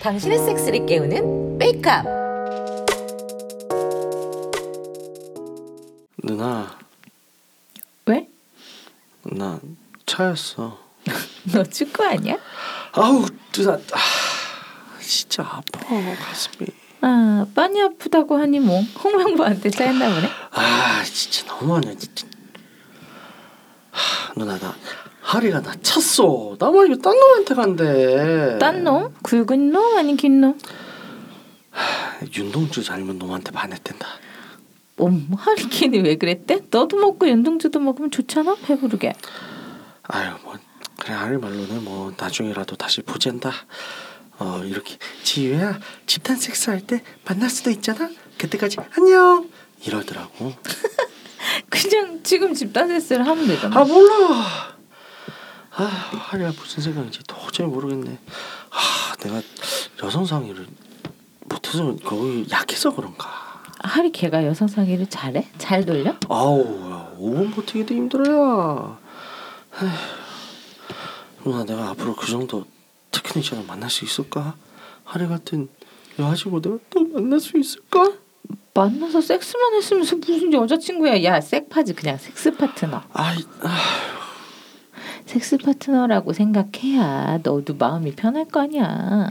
당신의 섹스를 깨우는 메이크업. 누나. 왜? 나 차였어. 너 축구 아니야? 아우 누나. 아, 진짜 아파 가슴이. 아 빤히 아프다고 하니 뭐. 홍명보한테 차였나 보네. 아 진짜 너무하네. 진짜 하, 누나 나 하리가 나 찼어 나 말고 딴 놈한테 간대 딴 놈? 굵은 놈 아닌 긴 놈? 윤동주 닮은 놈한테 반했댄다 어머 하리키니 왜 그랬대? 너도 먹고 연동주도 먹으면 좋잖아 배부르게. 아유 뭐 그래 하리 말로는 뭐 나중에라도 다시 보잔다 어 이렇게 지유야 집단 섹스할 때 만날 수도 있잖아 그때까지 안녕 이러더라고 그냥 지금 집단 세스를 하면 되잖아. 아 몰라. 아 하리가 무슨 생각인지 도저히 모르겠네. 아 내가 여성 상의를 못해서 거기 약해서 그런가. 하리 걔가 여성 상의를 잘해? 잘 돌려? 아우 야, 5분 버티기도 힘들어야. 에휴, 누나 내가 앞으로 그 정도 테크니션을 만날 수 있을까? 하리 같은 여자친구 내가 또 만날 수 있을까? 만나서 섹스만 했으면서 무슨 여자친구야? 야 섹파지 그냥 섹스 파트너. 아이 아, 섹스 파트너라고 생각해야 너도 마음이 편할 거 아니야.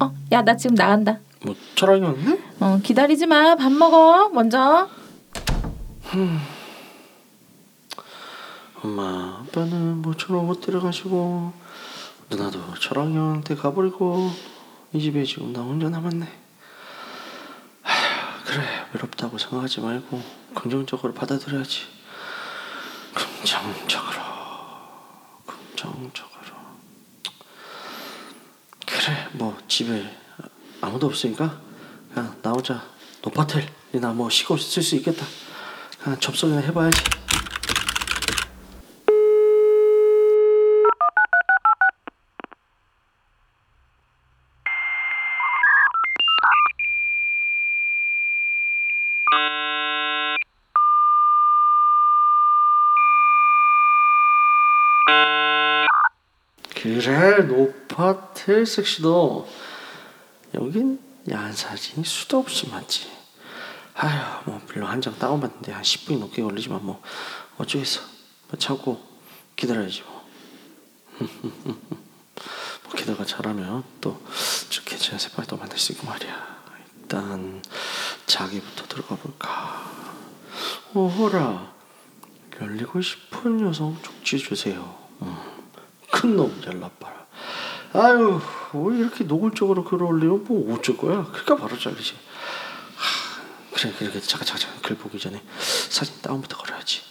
어, 야 나 지금 나간다. 뭐 철학이 왔네? 어 기다리지 마. 밥 먹어 먼저. 엄마 아빠는 모처럼 못 데려가시고 누나도 철학이 형한테 가버리고 이 집에 지금 나 혼자 남았네 그래 외롭다고 생각하지 말고 긍정적으로 받아들여야지 긍정적으로 긍정적으로. 그래 뭐 집에 아무도 없으니까 그냥 나 혼자 노파텔이나 뭐 쉬고 쓸수 있겠다. 그냥 접속이나 해봐야지 그래 노파텔 섹시도 여긴 야한 사진이 수도 없이 많지. 아휴 뭐 물론 한장 다운받는데 한 10분이 넘게 걸리지만 뭐 어쩌겠어. 뭐 참고 기다려야지 뭐. 뭐 기다가 잘하면 또 저렇게 괜찮은 새빨 또 만날 수 있고 말이야. 일단 자기부터 들어가 볼까. 오호라 열리고 싶은 여성 쪽지 주세요. 음. 큰놈 연락봐라. 아유, 왜 이렇게 노골적으로 글을 올리면 뭐 어쩔 거야? 그러니까 바로 잘리지. 하, 그래, 그래. 잠깐, 잠깐, 잠깐. 글 보기 전에 사진 다운부터 걸어야지.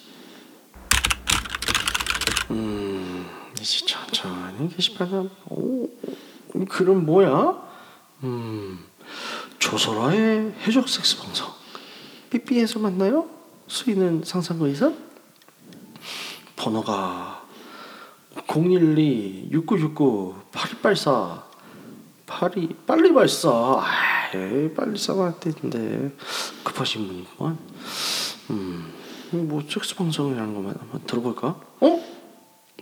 음, 이제 천천히 게시판에 오, 이 글은 뭐야? 음, 조설아의 해적 섹스 방송. 삐삐에서 만나요? 수위는 상상과 이상? 번호가 012 6969 8284 82 빨리 발사. 아 빨리 싸가야 되는데. 급하신 분이구만. 음 뭐 섹스 방송이라는 것만 한번 들어볼까? 어?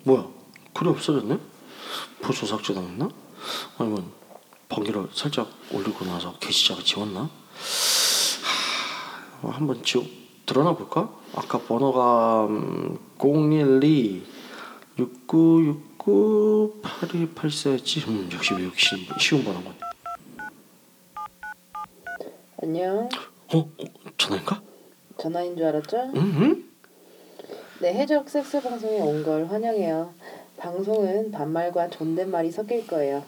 뭐야? 글이 없어졌네? 벌써 삭제당했나? 아니면 번개를 살짝 올리고 나서 게시자가 지웠나? 하, 한번 지워 드러나 볼까? 아까 번호가 음, 012 6969 8284였지 음, 역시 외우기 쉬운, 쉬운 번호군 안녕. 어? 어? 전화인가? 전화인 줄 알았죠? 응? 네, 해적 섹스 방송에 온 걸 환영해요. 방송은 반말과 존댓말이 섞일 거예요.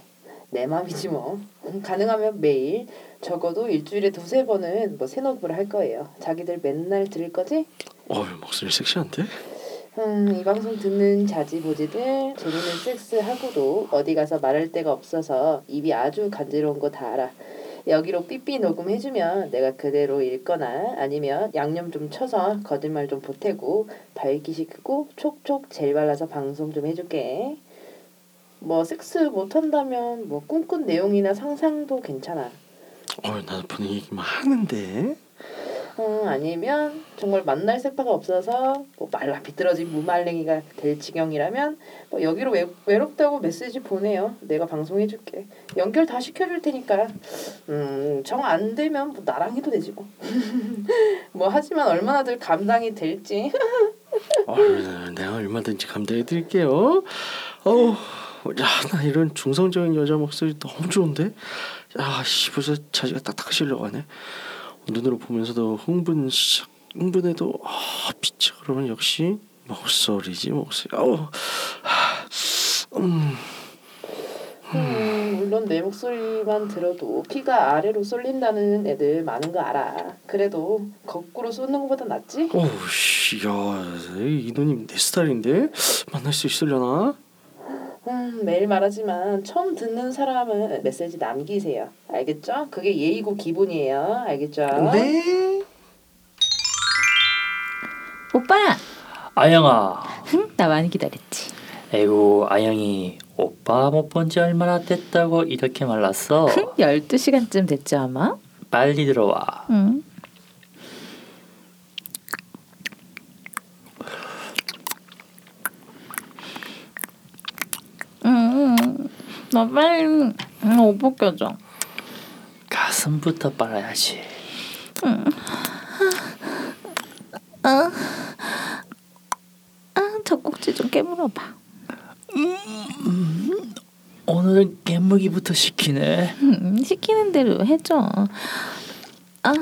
내 맘이지 뭐. 가능하면 매일 적어도 일주일에 두세 번은 뭐 새녹음을 할 거예요. 자기들 맨날 들을 거지? 어 목소리 섹시한데? 음, 이 방송 듣는 자지보지들 재밌는 섹스 하고도 어디 가서 말할 데가 없어서 입이 아주 간지러운 거 다 알아. 여기로 삐삐 녹음해주면 내가 그대로 읽거나 아니면 양념 좀 쳐서 거짓말 좀 보태고 발기시키고 촉촉 젤 발라서 방송 좀 해줄게. 뭐 섹스 못한다면 뭐 꿈꾼 내용이나 상상도 괜찮아. 어 나도 분위기만 하는데 어, 아니면 정말 만날 색파가 없어서 뭐 말라 비뚤어진 무말랭이가 될 지경이라면 뭐 여기로 외, 외롭다고 메시지 보내요. 내가 방송해줄게. 연결 다 시켜줄 테니까. 음, 정 안 되면 뭐 나랑 해도 되지 뭐. 뭐 하지만 얼마나들 감당이 될지. 어, 내가 얼마든지 감당해 드릴게요. 어우, 야, 나 이런 중성적인 여자 목소리 너무 좋은데? 야, 씨, 벌써 자지가 딱딱 실려고 하네. 눈으로 보면서도 흥분, 시- 흥분해도 아, 빛이 그러면 역시 목소리지 목소리. 어우, 하, 음, 음, 물론 내 목소리만 들어도 피가 아래로 쏠린다는 애들 많은 거 알아. 그래도 거꾸로 쏘는 것보다 낫지? 씨, 야, 이 누님 내 스타일인데 만날 수 있으려나? 음, 매일 말하지만 처음 듣는 사람은 메시지 남기세요. 알겠죠? 그게 예의고 기본이에요. 알겠죠? 네. 오빠, 아영아, 흥, 나 많이 기다렸지. 에고 아영이 오빠 못 본 지 얼마나 됐다고 이렇게 말랐어? 흥, 12시간쯤 됐죠 아마? 빨리 들어와. 응. 나 빨리 음, 옷 벗겨줘. 가슴부터 빨아야지. 아, 젖꼭지 좀 깨물어봐. 오늘은 깨무기부터 시키네. 음, 시키는 대로 해줘. 아,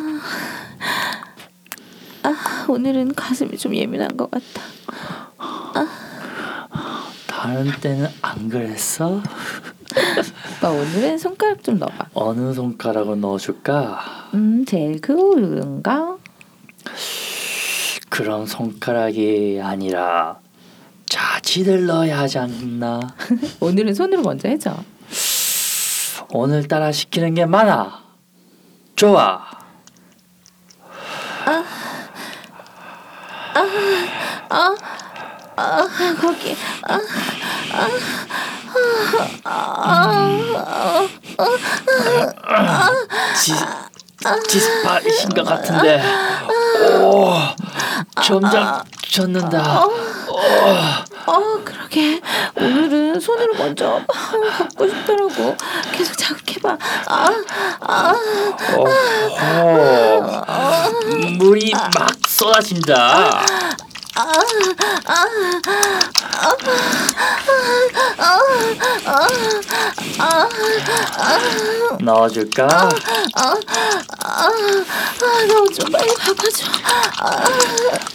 아, 오늘은 가슴이 좀 예민한 것 같아. 다른 때는 안 그랬어? 오빠 오늘은 손가락 좀 넣어봐. 어느 손가락을 넣어줄까? 음, 제일 그런가? 그런 손가락이 아니라 자지를 넣어야 하지 않나? 오늘은 손으로 먼저 해줘. 오늘따라 시키는 게 많아. 좋아. 아, 거기. 아, 지, 지스팟이신 것 같은데. 오, 점점 젖는다. 어, 그러게. 오늘은 손으로 먼저 갖고 싶더라고. 계속 자극해봐. 아, 아, 오, 물이 막 쏟아진다. 넣어줄까? 아, 너좀 빨리 봐봐줘.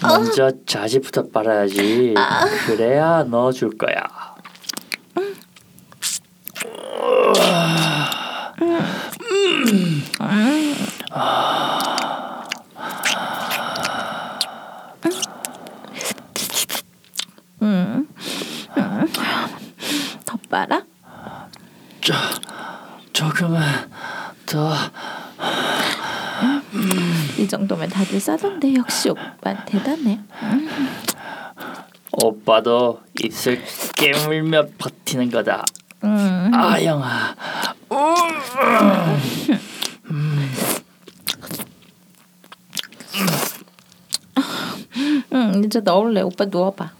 먼저 자지부터 빨아야지. 그래야 넣어줄 거야. 더 빨아? 저, 조금만 더. 이 정도면 다들 싸던데 역시 오빠 대단해. 오빠도 입술 깨물며 버티는 거다. 음. 아 영아. 응, 이제 넣을래. 오빠 누워봐.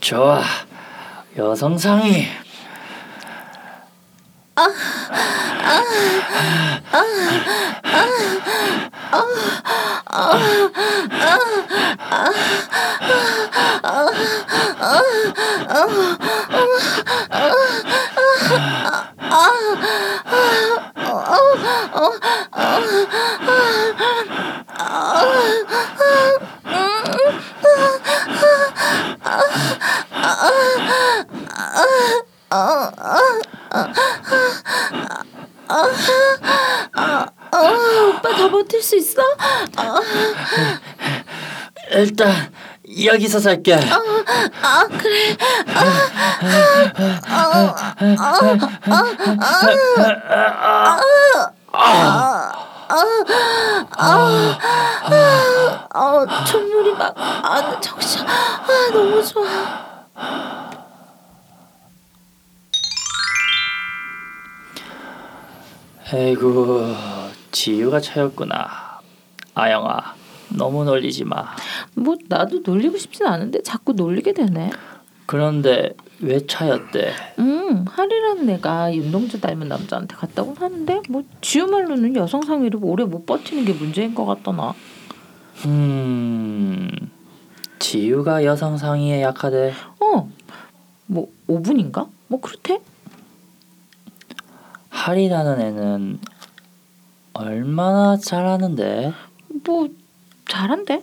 좋아. 여성상이. 아, 아, 아, 아, 아, 아, 오빠 더 버틸 수 있어? 일단 여기서 살게. 아 그래. 아 콧물이 막 아, 정신 아 너무 좋아. 에이구 지유가 차였구나. 아영아 너무 놀리지 마. 뭐 나도 놀리고 싶진 않은데 자꾸 놀리게 되네. 그런데 왜 차였대? 음, 하리라는 애가 윤동주 닮은 남자한테 갔다고 하는데 뭐 지우 말로는 여성 상위를 오래 못 버티는 게 문제인 것 같더나. 음 지유가 여성 상의에 약하대. 어, 뭐 5분인가? 뭐 그렇대. 하리라는 애는 얼마나 잘하는데? 뭐 잘한대.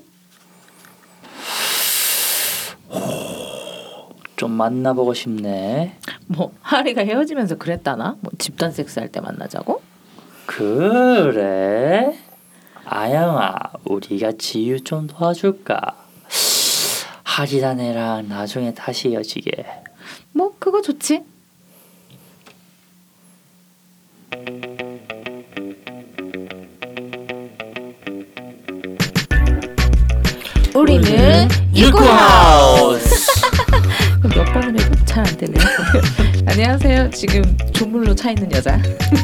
좀 만나보고 싶네. 뭐 하리가 헤어지면서 그랬다나? 뭐 집단 섹스할 때 만나자고? 그래? 아영아, 우리가 지유 좀 도와줄까? 하리란 애랑 나중에 다시 이어지게. 뭐 그거 좋지. 우리는 유쿠하우스. 몇 번을 해도 잘 안 되네. 안녕하세요. 지금 조물로 차 있는 여자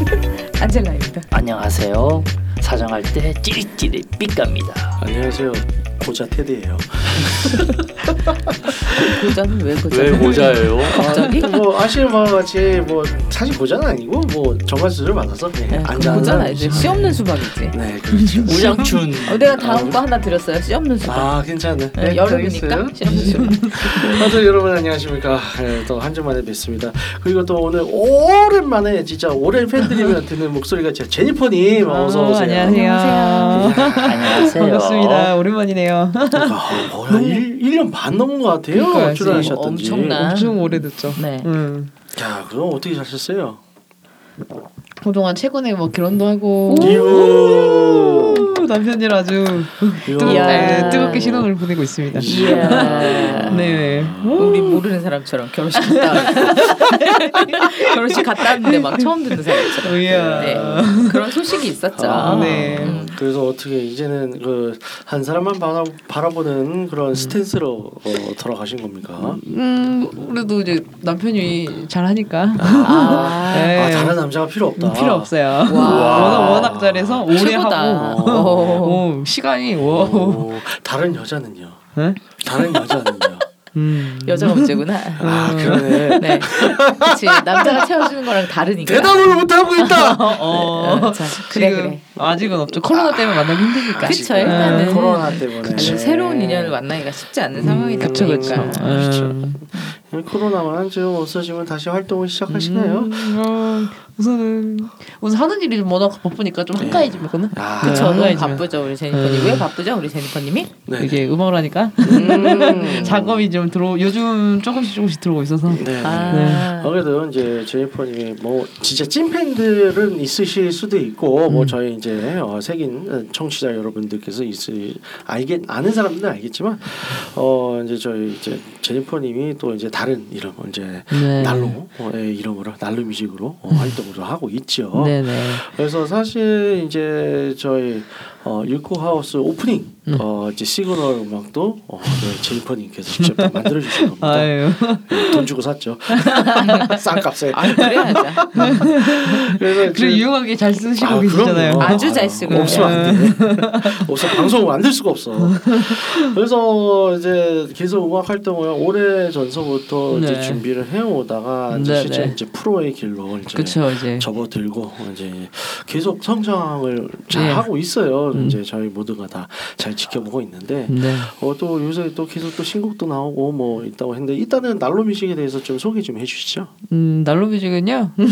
안젤라입니다. 안녕하세요. 사정할 때 찌릿찌릿 삐까입니다. 안녕하세요. 고자 테드예요. 고자는 왜 고자? 왜 모자예요? 갑자기? 아, 뭐 아시는 바와 같이 뭐 사실 고자는 아니고 뭐 정관 수술을 받아서 그냥 네, 앉아 고자는 알지. 씨 없는 수박이지. 네 그렇죠. 우장춘. 어, 내가 다음 거 하나 드렸어요. 씨 없는 수박. 아 괜찮네. 네, 여름이니까 씨 없는 수박. 다들 여러분 안녕하십니까? 네, 또한 주 만에 뵙습니다. 그리고 또 오늘 오랜만에 진짜 오랜 팬들이면 듣는 목소리가 진짜 제니퍼님 어서 오세요. 안녕하세요. 안녕하세요. 반갑습니다. 오랜만이네요. 아, 뭐야 1, 1년 반 넘은 것 같아요. 그러니까요, 출연하셨던지. 엄청난. 엄청 오래됐죠. 네. 음. 야 그럼 어떻게 사셨어요? 그동안 최근에 뭐 결혼도 하고. 남편이랑 아주 뜨겁, 이야. 네, 뜨겁게 신혼을 보내고 있습니다. 네. 우리 모르는 사람처럼 결혼식 갔다 결혼식 갔다 왔는데 막 처음 듣는 사람처럼. 네. 그런 소식이 있었죠. 아, 네. 음. 그래서 어떻게 이제는 그 한 사람만 바라, 바라보는 그런 스탠스로 어, 돌아가신 겁니까? 음, 그래도 이제 남편이 잘하니까 아, 네. 아 다른 남자가 필요 없다. 필요 없어요. 와. 워낙 워낙 잘해서 오래 최고다. 하고 오. 오, 시간이 오. 오, 다른 여자는요? 네? 다른 여자는요? 음. 여자가 문제구나. 아 그러네. 네, 그렇지 남자가 채워주는 거랑 다르니까. 대답을 못 하고 있다. 어, 자, 그래 지금 그래. 아직은 없죠. 코로나 때문에 만나기 힘드니까. 그쵸 일단은 코로나 때문에. 새로운 인연을 만나기가 쉽지 않는 상황이다 그쵸 보니까. 그쵸. 그렇죠. 음. 코로나만 좀 없어지면 다시 활동을 시작하시나요? 음, 어, 우선은 우선 하는 일이 좀 워낙 바쁘니까 좀 한가해지거든. 아, 네, 그쵸 너무 한가해지면. 바쁘죠 우리 제니퍼님. 음. 왜 바쁘죠 우리 제니퍼님이? 네. 이게 음악을 하니까 음. 작업이 좀 들어 요즘 조금씩 조금씩 들어오고 있어서 네. 아, 아무래도 이제 제니퍼님이 뭐 진짜 찐 팬들은 있으실 수도 있고 뭐 음. 저희 이제 어, 색인 청취자 여러분들께서 있을 알겠 아는 사람들은 알겠지만 어 이제 저희 이제 제니퍼님이 또 이제 다른 이름 이제 네. 난로의 이름으로 난로 뮤직으로 어, 활동을 하고 있죠. 네네. 그래서 사실 이제 저희 어, 유코 하우스 오프닝 음. 어, 이제 시그널 음악도 어, 네, 제니퍼님께서 직접 다 만들어 주신 겁니다. 아유. 네, 돈 주고 샀죠. 싼 값에. 아 그래야죠. 그래서 그래 이제- 유용하게 잘 쓰시고 아, 계시잖아요. 그럼요. 아주 잘 쓰고 없으면 안 돼. 없어 방송을 만들 수가 없어. 그래서 이제 계속 음악 활동을 오래 전서부터 이제 네. 준비를 해오다가 이제 네, 실제 네. 이제 프로의 길로 이제 그쵸 이제. 접어들고 이제 계속 성장을 잘 네. 하고 있어요. 음. 이제 저희 모두가 다 잘 지켜보고 있는데 네. 어, 또 요새 또 계속 또 신곡도 나오고 뭐 있다고 했는데 일단은 난로 뮤직에 대해서 좀 소개 좀 해주시죠. 음 난로 뮤직은요.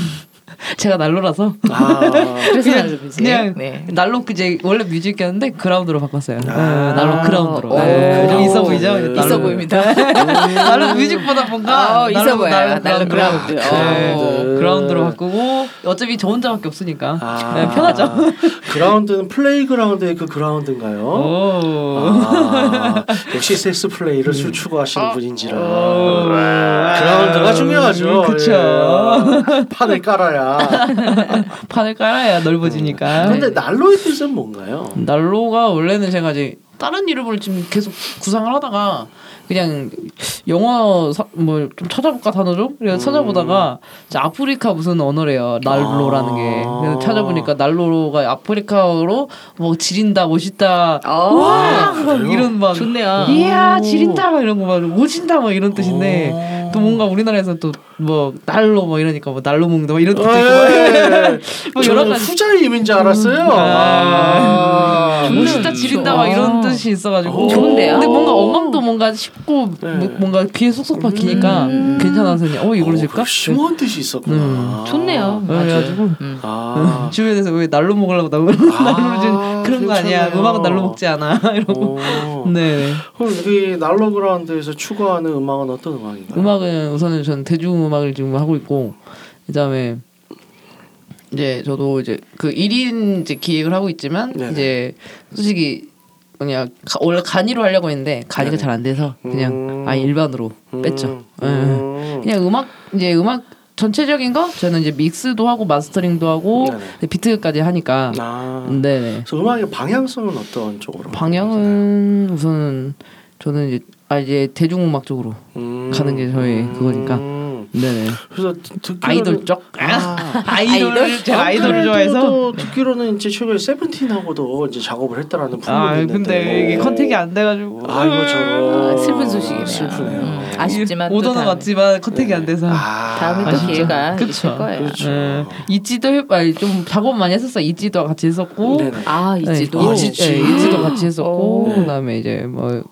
제가 난로라서 아, 그래서 그냥- 네. 난로 이제 원래 뮤직이었는데 그라운드로 바꿨어요. 아. 네, 난로 그라운드로. 오. 네, 좀 있어 보이죠? 네. 있어. 보입니다. 난로 뮤직보다 뭔가 어, 있어 보여요. 난로 그라운드. 네, 어. 그라운드로 바꾸고 어차피 저 혼자밖에 없으니까 아, 네, 편하죠. 그라운드는 playground 의 그 그라운드인가요? 오. 아, 역시 섹스 플레이를 술 추구하시는 분인지라 오. 그라운드가 중요하죠. 음, 그쵸. 예. 판을 깔아야. 판을 깔아야 넓어지니까. 근데 난로의 뜻은 뭔가요? 난로가 원래는 제가 이제 다른 이름을 지금 계속 구상을 하다가 그냥 영어 뭐 좀 찾아볼까 단어 좀 그래서 찾아보다가 이제 아프리카 무슨 언어래요? 날로라는 게. 그래서 찾아보니까 날로가 아프리카어로 뭐 지린다 멋있다 와! 막 이런 막 좋네요. 이야 지린다! 막 이런 거 막 오진다! 막 이런 뜻인데 또 뭔가 우리나라에서 또뭐 날로 뭐 이러니까 뭐 날로 먹는다 막 이런 뜻도 있고 예. 뭐 여러 가지 후자의 의미인 줄 알았어요. 아. 멋있다 지린다 막 이런 뜻이 있어가지고 좋은데요? 근데 뭔가 어감도 뭔가 쉽고 네. 뭐- 뭔가 귀에 쏙쏙 박히니까 괜찮아서 그냥 어 이걸로 어, 줄까? 그 심오한 뜻이 있었구나. 음, 좋네요. 네, 아주. 그래가지고 아. 주변에서 왜 날로 먹으려고 날로 날로 준 그런 거 아니야 괜찮아요. 음악은 날로 먹지 않아 이러고 오. 네 그럼 이 날로 그라운드에서 추구하는 음악은 어떤 음악인가요? 음악은 우선은 전 대중 음악을 지금 하고 있고 그다음에 이제 저도 이제 그 1인 이제 기획을 하고 있지만 네네. 이제 솔직히 그냥 가- 원래 간이로 하려고 했는데 간이가 네네. 잘안 돼서 그냥 음. 아예 일반으로 음. 뺐죠. 예. 음. 그냥 음악 이제 음악 전체적인 거 저는 이제 믹스도 하고 마스터링도 하고. 비트까지 하니까 아. 네네 그래서 음악의 방향성은 어떤 쪽으로? 방향은 우선은 저는 이제 아 이제 대중음악 쪽으로 음. 가는 게 저의 그거니까. 음. 네네 그래서 듣기로는 아이돌 쪽 아. 아이돌 제가 아이돌을 좋아해서 또 듣기로는 이제 최근에 세븐틴하고도 이제 작업을 했다라는 풍문이 아 있는데. 근데 이게 컨택이 안 돼가지고 아이고 저런. 아, 슬픈 소식이네요. 슬프네요. 음, 아쉽지만 또 오더는. 왔지만 contact이 안 돼서 아. 다음에 또 아쉽죠. 기회가 그쵸. 있을 거예요. 그렇죠. 예, ITZY도 해, 아니, 좀 작업 많이 했었어. ITZY도 같이 했었고, 네네. 아 ITZY도. 네, 아, 있지, 있지. 예, ITZY도 같이 했었고, 네. 그다음에 이제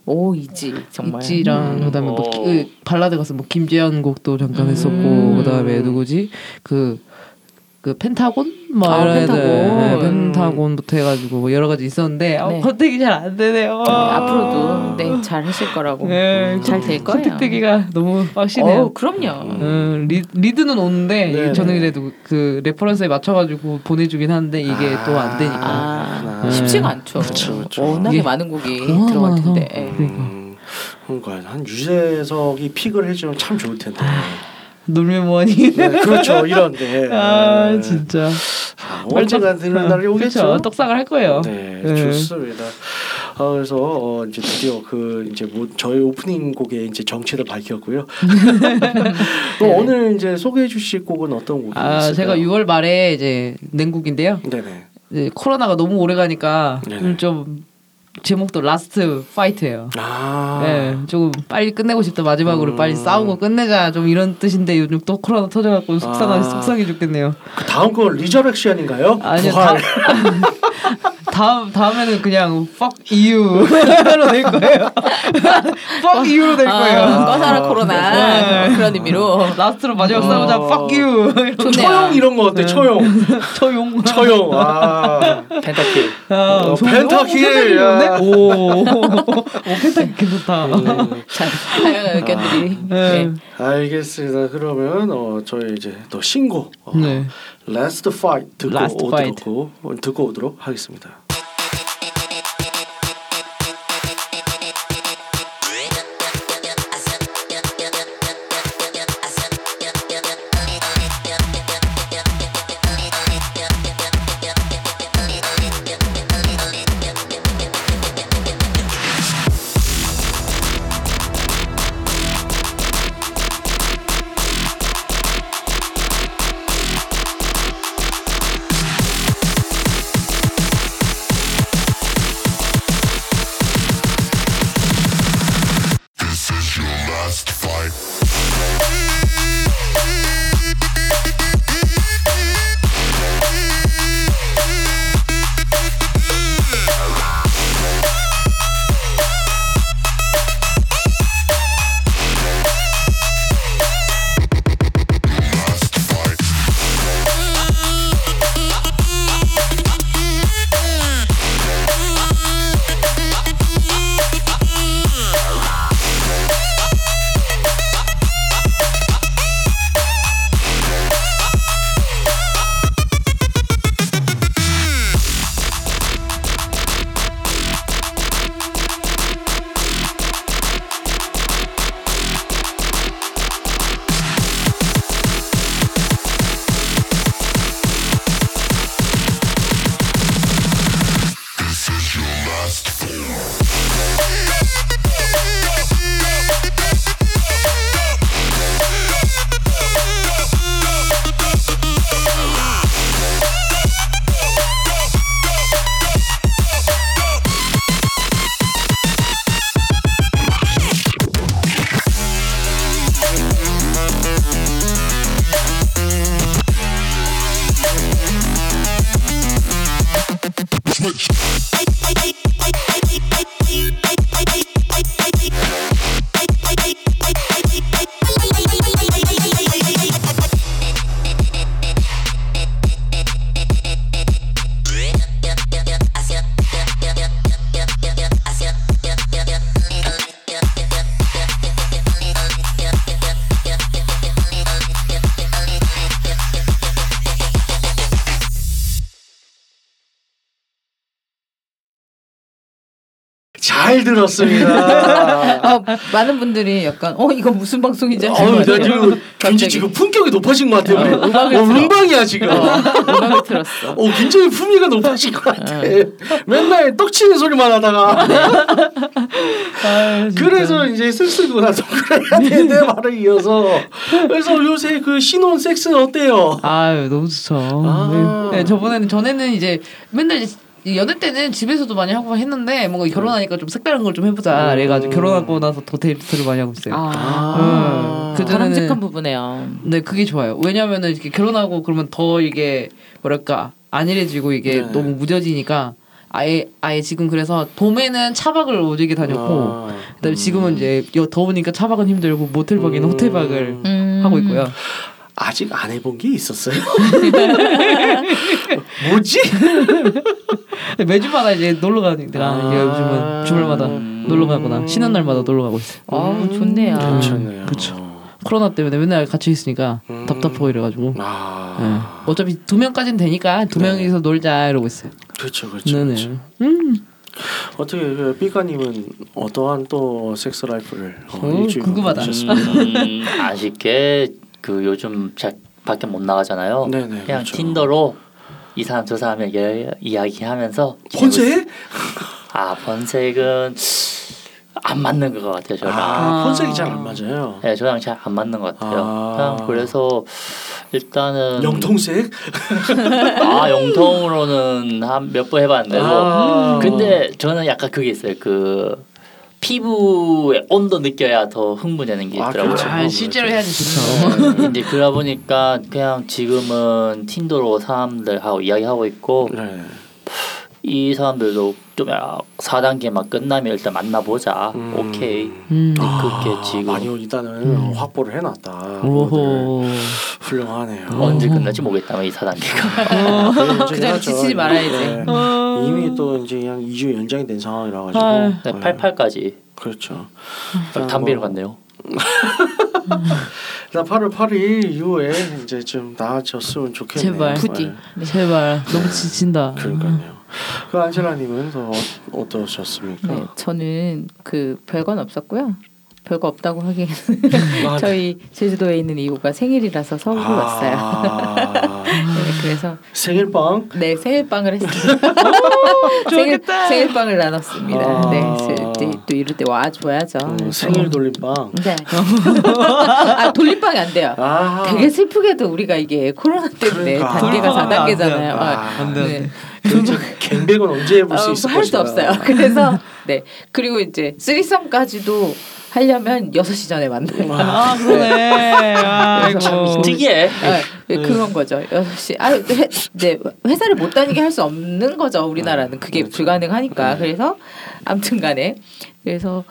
뭐 오 ITZY 정말. ITZY랑 그다음에 뭐 기- 어. 그 발라드 가서 뭐 김재현 곡도 잠깐 음. 했었고, 그다음에 누구지 그. 그 펜타곤 뭐 아, 이런 펜타곤. 네, 펜타곤부터 해가지고 뭐 여러 가지 있었는데 어, 네. contact이 잘 안 되네요. 네, 앞으로도 네 잘 하실 거라고. 네, 잘될 거예요. contact되기가 너무 빡시네요. 어 그럼요. 음, 리, lead는 오는데 네네. 저는 그래도 그 reference에 맞춰가지고 보내주긴 하는데 이게 또 안 되니까 아. 쉽지가 않죠. 그쵸, 그쵸. 워낙에 이게 많은 곡이 들어갈. 텐데. 예. 그러니까 음, 그러니까 한 유재석이 pick을 해주면 참 좋을 텐데. 놀면 뭐하니 네, 그렇죠 이런데. 아 네. 진짜 아, 언젠가 되는 날이 오겠죠. 그렇죠. 떡상을 할 거예요 네, 네. 좋습니다. 아, 그래서 어, 이제 드디어 그 이제 뭐 저희 오프닝 곡의 이제 정체를 밝혔고요. 또 오늘 이제 소개해 주실 곡은 어떤 곡이 아 있을까요? 제가 6월 말에 이제 낸 곡인데요 네네. 이제 코로나가 너무 오래 가니까. 좀 제목도 Last Fight예요 아, 네, 조금 빨리 끝내고 싶다 마지막으로 음. 빨리 싸우고 끝내자 좀 이런 뜻인데 요즘 또 코로나 터져갖고 속상하 아. 속상해 죽겠네요. 그 다음 건 resurrection인가요? 아니요 부활. 다음 다음에는 그냥 fuck you로 될 거예요. fuck you로 될 아, 거예요. 꺼져라 코로나 네. 그런 의미로. last로 마지막 싸우자 어. fuck you. 처용 이런 거 어때? 처용. 처용. 처용. 아. penta kill. 아, 어? penta kill. 어, penta kill이었네? 야. 오, 오 penta kill 괜찮다. 음, 자 다양한 의견들이. 네. 네. 알겠습니다. 그러면 어, 저희 이제 또 신곡 어, 네. Last Fight 듣고 Last 오도록, Fight. 듣고 오도록 하겠습니다. Bye. 잘 들었습니다. 어, 많은 분들이 약간 어 이거 무슨 방송인지 어우, 나 지금 굉장히. 지금 품격이 높아진 것 같아요. 어, 음악을 어, 틀어. 음방이야 지금. 음악을 틀었어. 어, 굉장히 품위가 높아진 것 같아. 맨날 떡치는 소리만 하다가. 그래서 이제 섹스구나 동그라야 되는데 말을 이어서. 그래서 요새 그 신혼 섹스는 어때요? 아유 너무 좋죠. 아. 네, 네, 저번에는 전에는 이제 맨날 이제 연애 때는 집에서도 많이 하고 했는데 뭔가 결혼하니까 좀 색다른 걸 좀 해보자. 그래가지고 결혼하고 나서 더 데이트를 많이 하고 있어요. 아, 음, 그 바람직한 전에는- 부분이에요. 네, 그게 좋아요. 왜냐면은 이렇게 결혼하고 그러면 더 이게 뭐랄까 안일해지고 이게 네. 너무 무뎌지니까 아예 아예 지금 그래서 봄에는 차박을 오지게 다녔고 아. 그다음에 지금은 이제 여- 더우니까 차박은 힘들고 모텔박이나 음. 호텔박을 음. 하고 있고요. 아직 안 해본 게 있었어요. 뭐지? 매주마다 이제 놀러 가니까 아. 요즘은 주말마다 놀러 가거나 쉬는 날마다 놀러 가고 있어요. 아우 좋네요. 괜찮네요. 그쵸. 코로나 때문에 맨날 같이 있으니까 음. 답답하고 이래가지고 아, 네. 어차피 두 명까지는 되니까 두 네. 명이서 놀자 이러고 있어요. 그렇죠, 그렇죠. 네네. 그렇죠. 음, 어떻게 그 삐까님은 어떠한 또 섹스 라이프를 어, 어, 일주일 궁금하다. 음, 아쉽게 그 요즘 잘 밖에 못 나가잖아요. 네네, 그냥 그렇죠. 틴더로 이 사람 저 사람에게 이야기하면서 본색? 아 번색은 안 맞는 것 같아요 저랑. 아, 아. 본색이 잘 안 맞아요. 네, 저랑 잘 안 맞는 것 같아요. 아. 그냥 그래서 일단은 영통색? 아 영통으로는 한 몇 번 해봤는데도 아. 근데 저는 약간 그게 있어요. 그 피부의 온도 느껴야 더 흥분되는 게 아, 있더라고요. 그렇죠. 아, 실제로 해야지 좋죠. 네. 이제 그러다 보니까 그냥 지금은 틴더로 사람들하고 이야기하고 있고 네. 이 사람들도 좀 4단계만 끝나면 일단 만나보자. 음. 오케이. 음. 그렇게 아, 지금 많이 일단은 확보를 해놨다. 오호. 훌륭하네요. 언제 끝날지 모르겠다만 이 4단계가. 그 자리 지치지 말아야지. 이미 또 이제 그냥 2주 연장이 된 상황이라 가지고. 네, 88까지 그렇죠. 담배를 뭐, 갔네요. 나 8월 8일 이후에 이제 좀 나아졌으면 좋겠네요. 제발. 부디. 네. 제발 너무 지친다. 그러니까요. 그 안젤라님은 더 어, 어떠셨습니까? 네, 저는 그 별건 없었고요. 별거 없다고 하기에는 아, 저희 제주도에 있는 이모가 생일이라서 서울로 왔어요. 아, 네, 그래서 생일빵. 네 생일빵을 했습니다. 생일 생일빵을 나눴습니다. 아. 네, 저- 또, 또 이럴 때 와 줘야죠. 음, 생일 돌림빵. 네. 아 돌림빵이 안 돼요. 아, 되게 슬프게도 우리가 이게 코로나 때문에 그러니까. 단계가 돌림빵은 안 4단계잖아요. 돼요. 아, 안 돼, 안 돼. 도대체 갱백은 언제 해볼 수 있을 할수? 없어요. 그래서 네 그리고 이제 쓰리썸까지도 하려면 6시 전에 만나요. 아 그러네. 아이고. 특이해. 아, 네, 그런 거죠. 6시. 아, 회, 네, 회사를 못 다니게 할 수 없는 거죠. 우리나라는 그게 불가능하니까. 그래서 아무튼 간에 그래서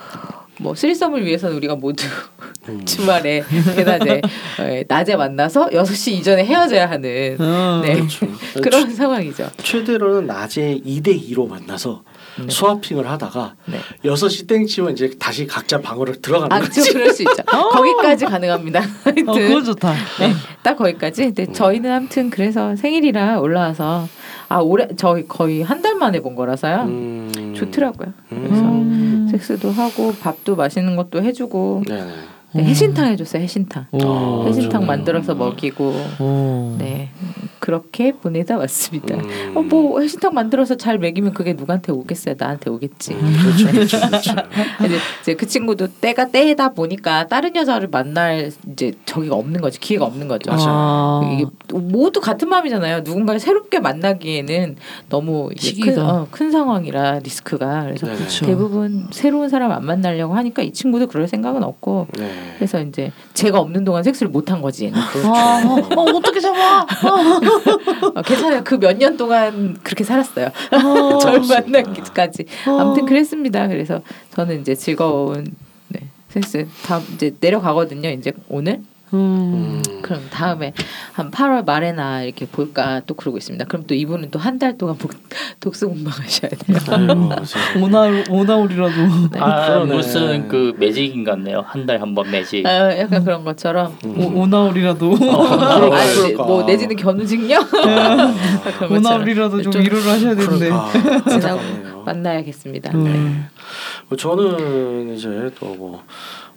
뭐 쓰리썸을 위해서는 우리가 모두 주말에 대낮에 예, 낮에 만나서 6시 이전에 헤어져야 하는 어. 네. 그렇죠. 그런 상황이죠. 최대로는 낮에 2대 2로 만나서 스와핑을 하다가 네. 6시 땡 치면 이제 다시 각자 방으로 들어가는 아, 거지. 저 그럴 수 있죠. 거기까지 가능합니다. 하여튼 어 그건 좋다. 네, 딱 거기까지. 근데 저희는 아무튼 그래서 생일이라 올라와서 아 올해 저희 거의 한 달 만에 본 거라서요. 음. 좋더라고요. 그래서 음. 섹스도 하고 밥도 맛있는 것도 해주고 네. 네, 해신탕 해줬어요. 해신탕. 오. 해신탕 좋네요. 만들어서 먹이고 오. 네 그렇게 보내다 왔습니다. 음. 어, 뭐 해신탕 만들어서 잘 먹이면 그게 누구한테 오겠어요? 나한테 오겠지. 그렇죠, 그렇죠, 그렇죠. 이제, 이제 그 친구도 때가 때다 보니까 다른 여자를 만날 이제 저기가 없는 거지 기회가 없는 거죠. 아. 이게 모두 같은 마음이잖아요. 누군가를 새롭게 만나기에는 너무 큰. 어, 큰 상황이라 리스크가 그래서 네. 대부분 새로운 사람 안 만나려고 하니까 이 친구도 그럴 생각은 없고 네. 그래서 이제 제가 없는 동안 섹스를 못 한 거지. 아, 어, 어, 어떻게 잡아? 어, 괜찮아요. 그 몇 년 동안 그렇게 살았어요. 어. 저를 없습니다. 만나기까지. 아무튼 그랬습니다. 그래서 저는 이제 즐거운 네, 섹스 다 이제 내려가거든요. 이제 오늘. 음. 음. 그럼 다음에 한 8월 말에나 이렇게 볼까 또 그러고 있습니다. 그럼 또 이분은 또 한 달 동안 복- 독서 공부하셔야 돼요. 아이고, 세상에. 오나 오나우리라도. 아 그러네. 무슨 그 매직인 같네요. 한 달 한 번 매직. 아, 약간 그런 것처럼. 오, 오나우리라도. 그럴까, 아. 뭐 내지는 견우직녀 그런 것처럼 오나우리라도 좀 좀 위로를 하셔야 되는데. 그러니까 지나고. 안타깝네요. 만나야겠습니다. 음. 네. 뭐 저는 이제 또뭐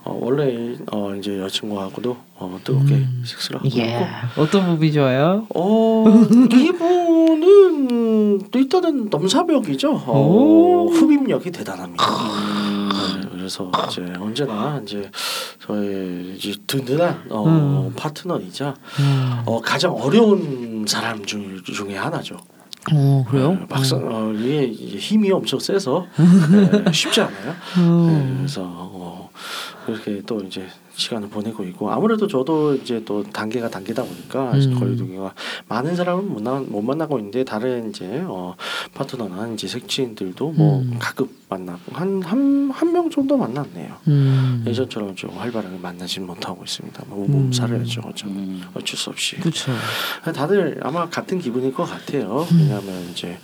어, 원래 어, 이제 여자친구하고도 어, 뜨겁게 음. 섹스를 하고 예. 있고 어떤 부분이 좋아요? 어 이분은 또 일단은 넘사벽이죠. 어, 오. 흡입력이 대단합니다. 음. 네, 그래서 이제 언제나 이제 저의 이제 든든한 어, 음. 파트너이자 음. 어, 가장 어려운 사람 중, 중에 하나죠. 어 그래요? 네, 막상 어, 이게 힘이 엄청 세서 네, 쉽지 않아요. 네, 음. 그래서 어, 그렇게 또 이제 시간을 보내고 있고 아무래도 저도 이제 또 단계가 단계다 보니까 음. 거리두기가 많은 사람은 못, 나, 못 만나고 있는데 다른 이제 어, 파트너나 이제 색친들도 뭐 음. 가끔 만나고 한 한 한 명 정도 만났네요. 음. 예전처럼 좀 활발하게 만나지는 못하고 있습니다. 뭐 음. 몸 살아야죠, 어쩌 음. 어쩔 수 없이. 그렇죠. 다들 아마 같은 기분일 것 같아요. 왜냐하면 이제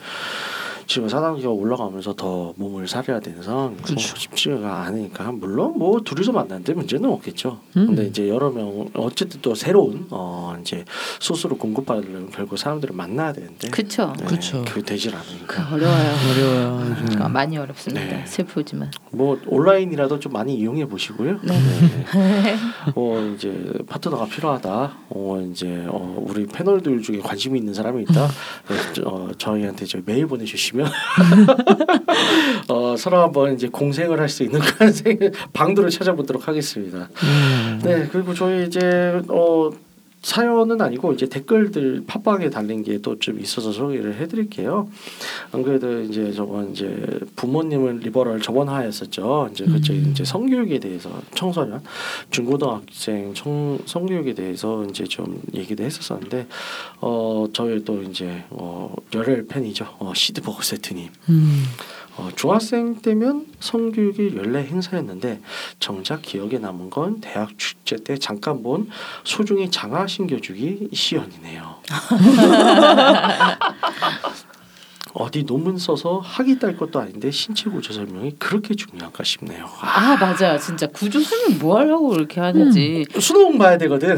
지금 사단계가 올라가면서 더 몸을 사려야 되는 상황이고 그쵸. 쉽지가 않으니까 물론 뭐 둘이서 만나는데 문제는 없겠죠. 음. 근데 이제 여러 명 어쨌든 또 새로운 어 이제 소스로 공급받으려면 결국 사람들을 만나야 되는데 그렇죠. 네, 그쵸. 그게 되질 그 않으니까 어려워요. 어려워요. 요즘. 아, 많이 어렵습니다. 네. 슬프지만. 뭐 온라인이라도 좀 많이 이용해 보시고요. 네. 네. 어 이제 파트너가 필요하다. 어 이제 어 우리 패널들 중에 관심 있는 사람이 있다. 네, 저- 어 저희한테 저 메일 보내주시면 어 서로 한번 이제 공생을 할 수 있는 그런 생- 방도를 찾아보도록 하겠습니다. 음. 네 그리고 저희 이제 어 사연은 아니고 이제 댓글들 팟빵에 달린 게 또 좀 있어서 소개를 해드릴게요. 안 그래도 이제 저번 이제 부모님을 리버럴 저번 화였었죠. 이제 그쪽 음. 이제 성교육에 대해서 청소년 중고등학생 청 성교육에 대해서 이제 좀 얘기도 했었었는데 어 저희 또 이제 어 열혈 팬이죠. 어 시드 버거 세트님. 음. 어, 중학생 때면 성교육이 연례 행사였는데 정작 기억에 남은 건 대학 축제 때 잠깐 본 소중히 장화 신겨주기 시연이네요. 어디 논문 써서 학위 딸 것도 아닌데 신체 구조 설명이 그렇게 중요한가 싶네요. 아, 아 맞아. 진짜 구조 설명 뭐 하려고 그렇게 하는지. 수능 봐야 되거든.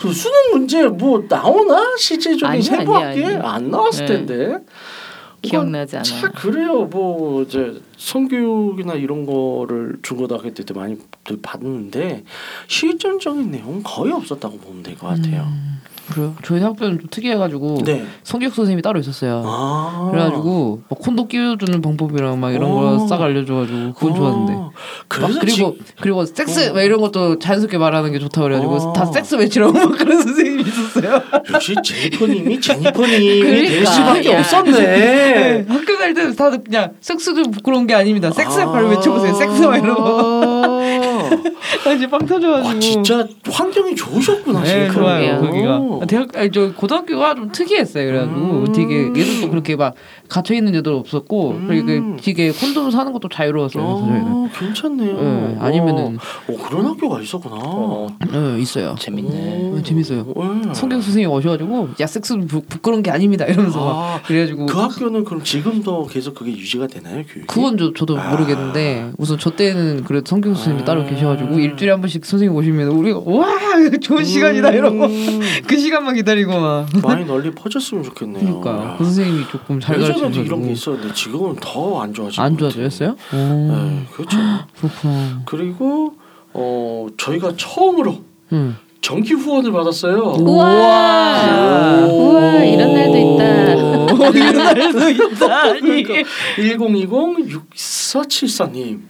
그 수능 문제 뭐 나오나 실제적인 세부학계. 안 나왔을 네. 텐데. 기억나지 않아. 참 그래요. 뭐 이제 성교육이나 이런 거를 중고등학교 때 많이 받는데 실전적인 내용 거의 없었다고 보면 될 것 같아요. 그래요? 저희 학교는 좀 특이해가지고 네. 성격 선생님이 따로 있었어요. 아. 그래가지고 막 콘돔 끼워주는 방법이랑 막 이런 오. 거싹 알려줘가지고 그건 좋았는데. 어, 막 그래서 그리고 그리고 섹스 어. 막 이런 것도 자연스럽게 말하는 게 좋다 그래가지고 어. 다 섹스 매치라고 막 그런 선생님이 있었어요. 역시 제니퍼님이 제니퍼님이 그러니까. 될 수밖에 야. 없었네. 네, 학교 갈 때는 다들 그냥 섹스도 부끄러운 게 아닙니다. 섹스 바로 외쳐보세요. 섹스 막 이런 거. 아, 이제 빵 터져가지고. 와 진짜 환경이 좋으셨구나. 네, 제니퍼님. 좋아요. 거기가 대학 아니 저 고등학교가 좀 특이했어요. 그래가지고 음. 되게 얘들도 그렇게 막 갇혀 있는 애들 없었고 음. 그리고 되게 콘돔 사는 것도 자유로웠어요. 저희는. 어, 괜찮네요. 네, 아니면은 어, 그런 학교가 있었구나. 어, 네, 있어요. 재밌네. 어, 재밌어요. 네. 성경 선생님 오셔가지고 야 섹스는 부, 부끄러운 게 아닙니다 이러면서 막 아, 그래가지고 그 학교는 그럼 지금도 계속 그게 유지가 되나요 교육이? 그건 저, 저도 아. 모르겠는데 우선 저 때는 그래도 성경 선생님이 아. 따로 계셔가지고 일주일에 한 번씩 선생님 오시면 우리가 와 좋은 시간이다 이러고 음, 그 시간만 기다리고 막 많이 널리 퍼졌으면 좋겠네요. 그러니까 야. 그 선생님이 조금 잘 가르치 셔가지고 이런 게 있었는데 지금은 더 안 좋아지고 안 좋아졌어요? 오 네, 그렇죠. 그렇구나. 그리고 어 저희가 처음으로 응. 정기 후원을 받았어요. 우와. 오. 우와 이런 날도 있다. 이런 날도 있다. 그러니까 1020 6474님.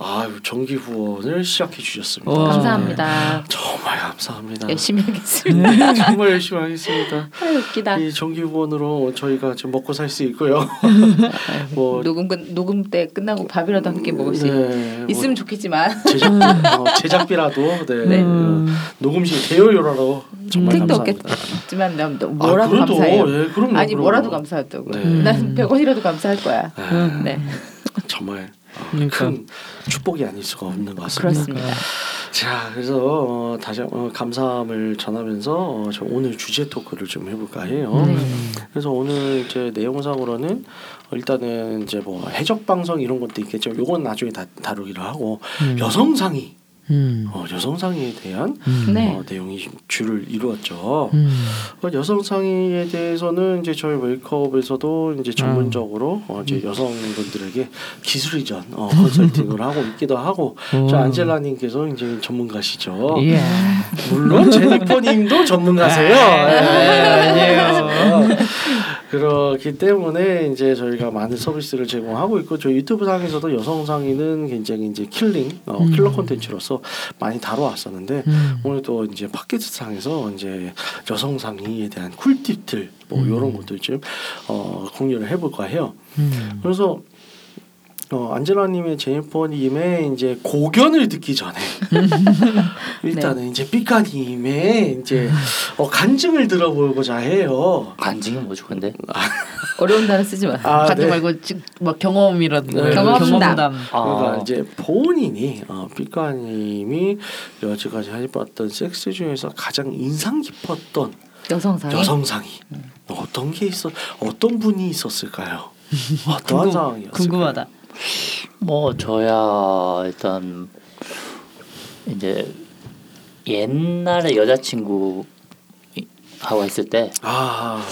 아유 정기 후원을 시작해 주셨습니다. 와. 감사합니다. 정말 감사합니다. 열심히 하겠습니다. 정말 열심히 하겠습니다. 아유 웃기다. 이 정기 후원으로 저희가 좀 먹고 살 수 있고요. 뭐 녹음 끝 녹음 때 끝나고 밥이라도 함께 먹을 수 네, 있으면 좋겠지만 제작 어, 제작비라도 네, 네. 어, 녹음실 대여료라도 정말 택도 감사합니다. 없겠지만 난 너- 아, 뭐라도 그래도, 감사해요. 예, 그럼요, 아니 그럼요. 뭐라도 감사하다고. 네. 난 100원이라도 감사할 거야. 네, 네 정말 어, 그러니까. 큰 축복이 아닐 수가 없는 것 같습니다. 그렇습니다. 자, 그래서 어, 다시 어, 감사함을 전하면서 어, 저 오늘 주제 토크를 좀 해볼까 해요. 네. 그래서 오늘 이제 내용상으로는 어, 일단은 이제 뭐 해적 방송 이런 것도 있겠죠. 요건 나중에 다, 다루기로 하고 음. 여성 상이 음. 어, 여성 상의에 대한 음. 네. 어, 내용이 줄을 이루었죠. 음. 어, 여성 상의에 대해서는 이제 저희 웨이크업에서도 이제 전문적으로 어, 이제 여성분들에게 기술 이전 어, 컨설팅을 하고 있기도 하고 저 어. 안젤라님께서 이제 전문가시죠. 예. 물론 제니퍼님도 전문가세요. 아, 예. 아니에요. 그렇기 때문에 이제 저희가 많은 서비스를 제공하고 있고 저희 유튜브 상에서도 여성 상위는 굉장히 이제 killing 어, 음. 킬러 콘텐츠로서 많이 다뤄왔었는데 음. 오늘 또 이제 팟캐스트 상에서 이제 여성 상위에 대한 꿀팁들 뭐 이런 것들 좀 어, 공유를 해볼까 해요. 음. 그래서 어, 안젤라님의 제니퍼님의 이제 고견을 듣기 전에 일단은 이제 삐까님의 이제 어, 간증을 들어보고자 해요. 간증이 뭐죠 근데? 어려운 단어 쓰지 마. 아, 가지 네. 말고 직- 막 경험이라든가 네. 경험담. 그러니까 아, 이제 본인이 어, 삐까님이 여지까지 해봤던 섹스 중에서 가장 인상 깊었던 여성상. 여성상이 어떤 게 있어 어떤 분이 있었을까요? 어떠한 궁금- 상황이었을까요? 궁금하다. 뭐 저야 일단 이제 옛날에 여자친구 하고 했을 때 아,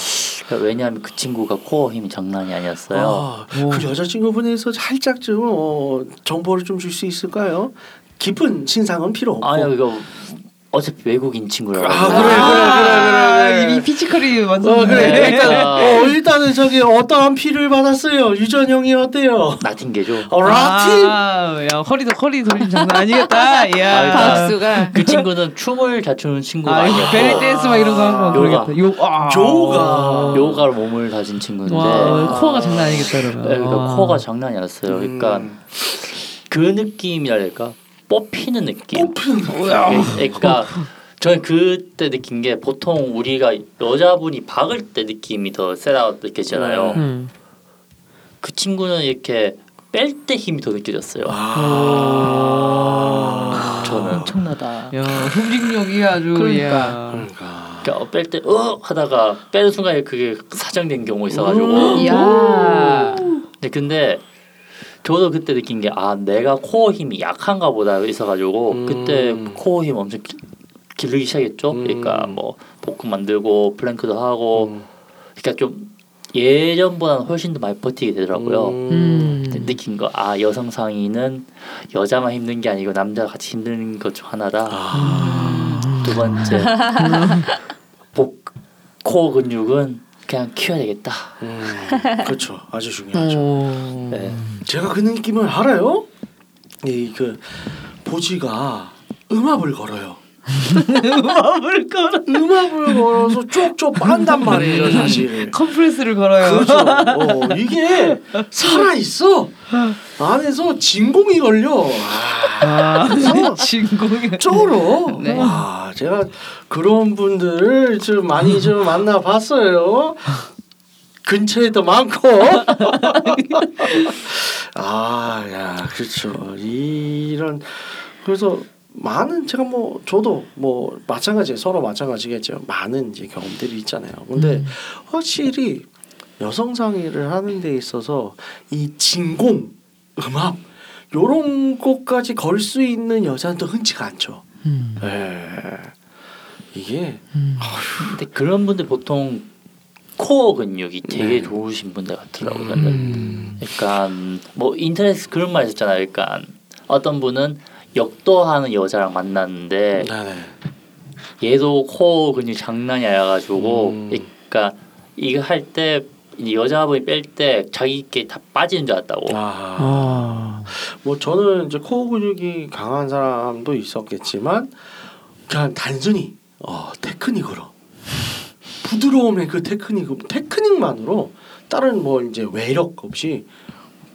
그러니까 왜냐하면 그 친구가 코어 힘이 장난이 아니었어요. 아, 그 여자친구분에서 살짝 좀 어, 정보를 좀 줄 수 있을까요? 깊은 신상은 필요 없고. 아니요 이거 어차피 외국인 친구라고. 아, 그래, 그래, 그래, 그래. 이미 피지컬이 어 완전. 그래 네. 일단 아. 어 일단은 저기 어떠한 피를 받았어요 유전 형이 어때요? 나팅게죠. 어 라틴 아, 야 허리도 허리 돌림 장난 아니겠다. 야. 아, 박수가 그 친구는 춤을 잘 추는 친구가 아, 벨리 댄스 막 이런 거 하는 거 요가. 요, 아. 조가. 요가로 몸을 다진 친구인데 와, 코어가 장난 아니겠다 그러면. 네, 그러니까 아. 코어가 장난이 아니었어요. 그러니까 음. 그 느낌이랄까 뽑히는 느낌. 뽑히는 예, 그러니까 저는 그때 느낀 게 보통 우리가 여자분이 박을 때 느낌이 더 세다고 느껴지잖아요. 음. 그 친구는 이렇게 뺄 때 힘이 더 느껴졌어요. 아 저는 엄청나다. 야, 흡직력이 아주 그러니까. 야. 그러니까 그러니까 뺄때 어 하다가 빼는 순간에 그게 사정된 경우 있어가지고. 음. 이야. 네, 근데 저도 그때 느낀 게 아 내가 코어 힘이 약한가 보다 있어가지고 음. 그때 코어 힘 엄청 기, 기르기 시작했죠. 음. 그러니까 뭐 복근 만들고 플랭크도 하고 음. 그러니까 좀 예전보다는 훨씬 더 많이 버티게 되더라고요. 음. 근데 느낀 거 아 여성 상의는 여자만 힘든 게 아니고 남자가 같이 힘든 것 중 하나다. 아. 두 번째 복 코어 근육은 그냥 키워야 되겠다. 음, 그렇죠 아주 중요하죠 오. 네. 제가 그 느낌을 알아요 이 그 보지가 음압을 걸어요 음압을 걸어. 음압을 걸어서 쪽쪽 빤단 말이에요 사실 컴프레스를 걸어요. 그렇죠. 어, 이게 살아 있어. 안에서 진공이 걸려. 아, 아, 진공이. 쩔어. 네. 와, 제가 그런 분들을 좀 많이 좀 만나봤어요. 근처에도 많고. 아, 야, 그렇죠. 이런 그래서 많은 제가 뭐 저도 뭐 마찬가지 서로 마찬가지겠죠. 많은 이제 경험들이 있잖아요. 근데 확실히 여성 상의를 하는 데 있어서 이 진공 음압 요런 것까지 걸 수 있는 여자는 또 흔치가 않죠. 음. 예. 이게 음. 근데 그런 분들 보통 코어 근육이 되게 네. 좋으신 분들 같더라고요. 음. 그러니까 뭐 인터넷 그런 말 있었잖아요. 그러니까 어떤 분은 역도하는 여자랑 만났는데 네네. 얘도 코어 근육 장난이 아니라가지고 음. 그러니까 이거 할 때 여자분이 뺄 때 자기께 다 빠지는 줄 알았다고. 아. 아. 뭐 저는 이제 코어 근육이 강한 사람도 있었겠지만 그냥 단순히 어, 테크닉으로 부드러움의 그 테크닉 테크닉만으로 다른 뭐 이제 외력 없이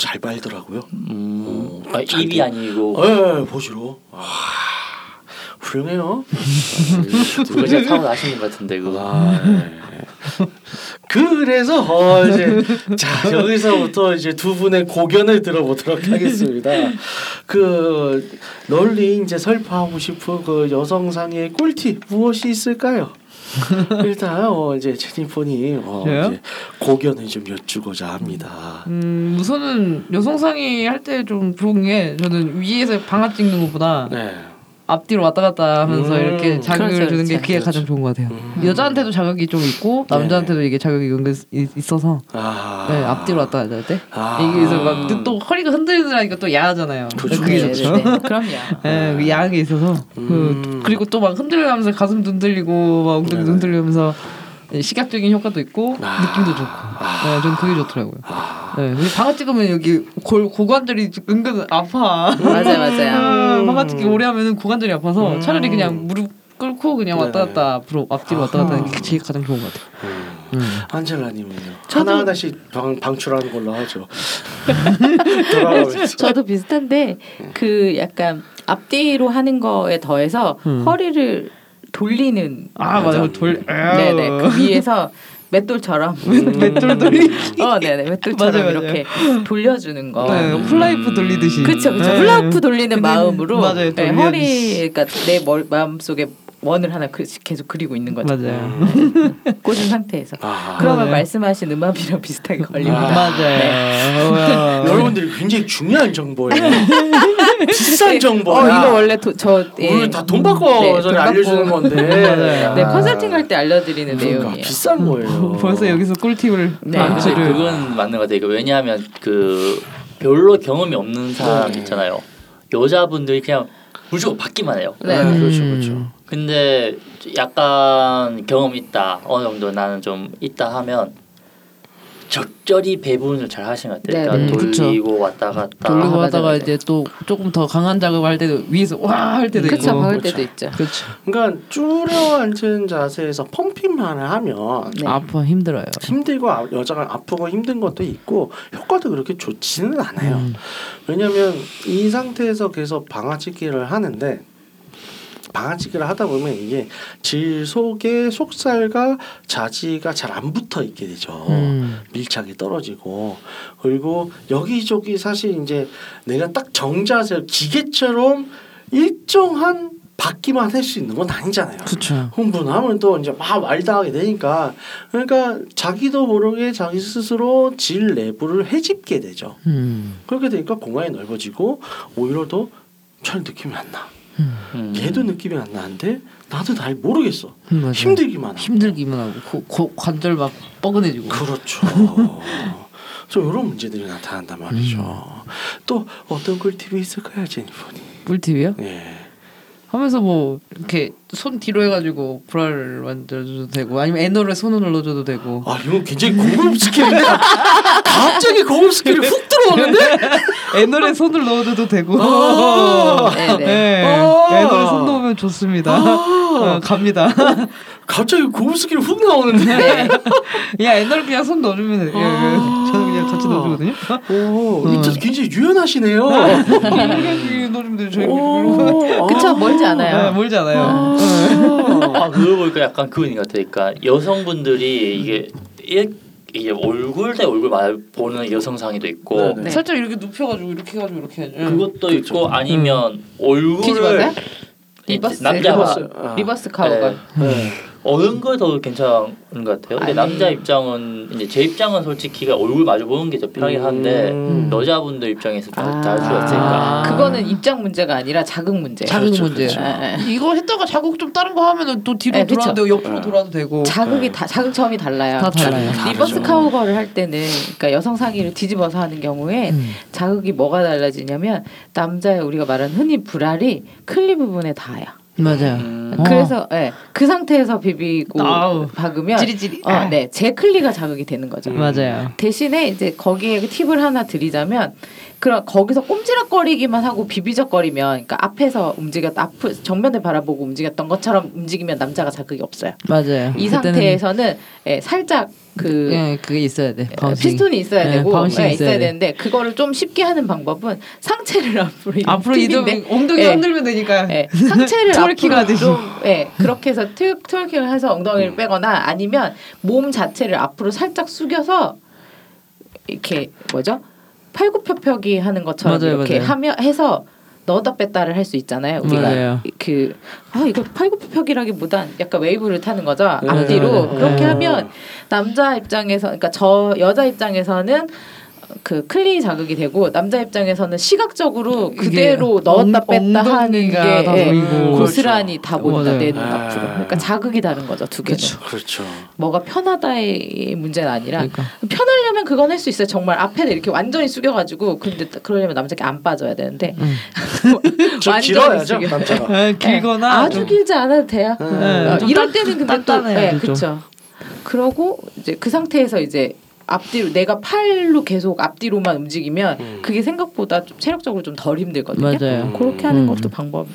잘 발더라고요. 음, 오, 아, 잘 입이 돼. 아니고 예, 보시로. 아, 훌륭해요. 그거 진짜 타고 나시는 것 같은데 그거. 아, 예. 그래서 어 이제 자 여기서부터 이제 두 분의 고견을 들어보도록 하겠습니다. 그 널리 이제 설파하고 싶은 그 여성상의 꿀팁 무엇이 있을까요? 일단 어 이제 제니퍼님 어 저요? 이제 고견을 좀 여쭈고자 합니다. 음, 우선은 여성 상의 할 때 좀 좋은 게 저는 위에서 방아 찍는 것보다 네. 앞뒤로 왔다 갔다 하면서 음. 이렇게 자극을 그렇죠, 주는 게 그렇죠. 그게 가장 좋은 것 같아요. 음. 여자한테도 자극이 좀 있고 남자한테도 이게 자극이 은근 있- 있어서 아. 네, 앞뒤로 왔다 갔다 할 때. 아. 이게 그래서 막 또 허리가 흔들리니까 또 야하잖아요. 그렇죠, 그게 그렇죠. 좋죠. 네, 그럼요. 예, 그 야한 게 있어서 음. 그, 그리고 또 막 흔들리면서 가슴도 흔들리고 막 엉덩이도 네네. 흔들리면서 시각적인 효과도 있고 아. 느낌도 좋고 아. 네, 저는 그게 좋더라고요. 아. 네, 근데 방아 찍으면 여기 골, 고관절이 은근 아파. 맞아요, 맞아요. 음, 방아 찍기 오래 하면은 고관절이 아파서 음. 차라리 그냥 무릎 꿇고 그냥 왔다 네네. 갔다 앞으로 앞뒤로 왔다 갔다 하는 게 제일 가장 좋은 것 같아요. 음. 음. 안젤라님은요? 저도- 하나 하나씩 방, 방출하는 걸로 하죠. 저도 비슷한데 그 약간 앞뒤로 하는 거에 더해서 음. 허리를 돌리는 아 맞아요 돌. 네네 그 위에서 맷돌처럼 맷돌 돌리. 어 네네 맷돌처럼 맞아요, 맞아요. 이렇게 돌려주는 거. 네, 훌라이프 돌리듯이. 그쵸 그쵸 네. 훌라후프 돌리는 마음으로 맞아요, 네, 허리 그러니까 내 머리, 마음 속에 원을 하나 그, 계속 그리고 있는 거죠. 맞아요. 꽂은 상태에서. 아. 그러면 맞아요. 말씀하신 음압이랑 비슷하게 걸립니다. 아. 맞아요. 여러분들이 굉장히 중요한 정보예요. 비싼 정보야. 어 이거 원래 도, 저 예. 오늘 다 돈 받고 네, 돈 알려주는 받고. 건데. 맞아요. 네 아. 컨설팅 할 때 알려드리는 그러니까 내용이에요. 비싼 거예요. 벌써 여기서 꿀팁을 네. 아. 그건 맞는 것 같아요. 왜냐하면 그 별로 경험이 없는 사람 네. 있잖아요. 여자분들이 그냥 무조건 받기만 해요. 네. 네, 그렇죠, 음. 그렇죠. 근데 약간 경험 있다 어느 정도 나는 좀 있다 하면 적절히 배분을 잘 하시는 것 같아요. 네, 그러니까 네. 그쵸. 돌리고 왔다 갔다 돌리고 아, 맞아요, 이제 또 조금 더 강한 작업을 할 때도 위에서 와 할 때도 그쵸 있고. 그렇죠. 때도 있죠. 그렇죠. 그러니까 줄여 앉은 자세에서 펌핑만을 하면 네. 아파 힘들어요. 힘들고 아- 여자가 아프고 힘든 것도 있고 효과도 그렇게 좋지는 않아요. 음. 왜냐하면 이 상태에서 계속 방아찌기를 하는데 방아찌기를 하다 보면 이게 질 속에 속살과 자지가 잘 안 붙어 있게 되죠. 음. 밀착이 떨어지고 그리고 여기저기 사실 이제 내가 딱 정자세 기계처럼 일정한 받기만 할 수 있는 건 아니잖아요. 그렇죠. 흥분하면 또 이제 막 말다하게 되니까 그러니까 자기도 모르게 자기 스스로 질 내부를 해집게 되죠. 음. 그렇게 되니까 공간이 넓어지고 오히려 더잘 느낌이 안 나. 음. 얘도 느낌이 안 나는데 나도 잘 모르겠어. 음. 힘들기만. 힘들기만 하고 고, 고, 관절 막 뻐근해지고. 그렇죠. 그래서 이런 문제들이 나타난단 말이죠. 음. 또 어떤 꿀팁이 있을까요, 제니퍼님? 꿀팁이요? 예. 하면서 뭐 이렇게 손 뒤로 해가지고 브라를 만들어줘도 되고 아니면 anal을 손을 눌러줘도 되고 아 이거 굉장히 고급 skill인데 갑자기 고급 skill이 훅 들어오는데? 애너에 손을 넣어줘도 되고 아, 네네. 네. 아. 애너에 손 넣으면 좋습니다. 어, 갑니다. 갑자기 고급 skill이 훅 나오는데? 네. 야 anal을 그냥 손 넣어주면 돼. 요 저는 그냥 같이 넣어주거든요. 오, 어. 굉장히 유연하시네요. 그냥 넣어주면 돼요. 저희 오, 그쵸 멀지 않아요. 네, 멀지 않아요. 아 그거 보니까 약간 그거인 것 같아요. 그러니까 여성분들이 이게 일, 이게 얼굴 대 얼굴 말 보는 여성 상위도 있고 네, 네. 네. 살짝 이렇게 눕혀가지고 이렇게 해가지고 이렇게. 응. 그것도 그렇죠. 있고 아니면 얼굴을 reverse. 남자가 reverse. 아. reverse cowgirl. 네. 어느 거 더 괜찮은 것 같아요. 근데 아니. 남자 입장은 이제 제 입장은 솔직히 얼굴 마주 보는 게 더 편하긴 한데 음. 여자분들 입장에서 좀 아. 수가 있으니까. 아. 그거는 입장 문제가 아니라 자극 문제. 자극 그렇죠, 문제. 그렇죠. 예, 예. 이거 했다가 자극 좀 다른 거 하면은 또 뒤로 네. 돌아도 되고 옆으로 네. 돌아도 되고. 자극이 다 자극점이 달라요. 다 달라요. reverse cowgirl을 할 때는 그러니까 여성 상위를 뒤집어서 하는 경우에 음. 자극이 뭐가 달라지냐면 남자의 우리가 말하는 흔히 불알이 클리 부분에 닿아요. 맞아요. 음. 어. 그래서 예, 그 상태에서 비비고 아우. 박으면 찌리찌리. 어, 네, 제 클리가 자극이 되는 거죠. 맞아요. 대신에 이제 거기에 팁을 하나 드리자면 그런 거기서 꼼지락거리기만 하고 비비적거리면 그러니까 앞에서 움직였 앞 정면을 바라보고 움직였던 것처럼 움직이면 남자가 자극이 없어요. 맞아요. 이 상태에서는 예, 살짝 그 예, 그게 있어야 돼. bouncing. 피스톤이 있어야 네, 되고 bouncing이 예, 있어야 있어야 돼. 되는데 그거를 좀 쉽게 하는 방법은 상체를 앞으로 앞으로 이동 엉덩이 예. 흔들면 되니까. 예, 상체를 twerking 하듯이. 좀 예, 그렇게 해서 트, twerking을 해서 엉덩이를 빼거나 아니면 몸 자체를 앞으로 살짝 숙여서 이렇게 뭐죠? 팔굽혀펴기 하는 것처럼 맞아요, 이렇게 맞아요. 하며 해서 넣었다 뺐다를 할 수 있잖아요. 우리가 맞아요. 그아 이거 팔굽혀펴기라기보단 약간 웨이브를 타는 거죠. 앞뒤로 맞아요. 그렇게 음. 하면 남자 입장에서 그러니까 저 여자 입장에서는 그 클리 자극이 되고 남자 입장에서는 시각적으로 그대로 넣었다 엉- 뺐다 하는 게 예, 보이고. 고스란히 다 보인다. 내눈 아. 앞으로 그러니까 자극이 다른 거죠 두 개는 그렇죠. 뭐가 편하다의 문제는 아니라 그러니까. 편하려면 그건 할 수 있어요 정말 앞에 이렇게 완전히 숙여가지고 근데 그러려면 남자가 안 빠져야 되는데 음. 좀 완전히 길어야죠 숙여. 남자가. 아, 길거나 네. 아주 좀- 길지 않아도 돼요. 음. 어, 좀 이럴 단- 때는 근데 또 네. 그렇죠. 그러고 이제 그 상태에서 이제 앞뒤로 내가 팔로 계속 앞뒤로만 움직이면 음. 그게 생각보다 좀 체력적으로 좀 덜 힘들거든요. 맞아요. 그렇게 하는 음. 것도 방법.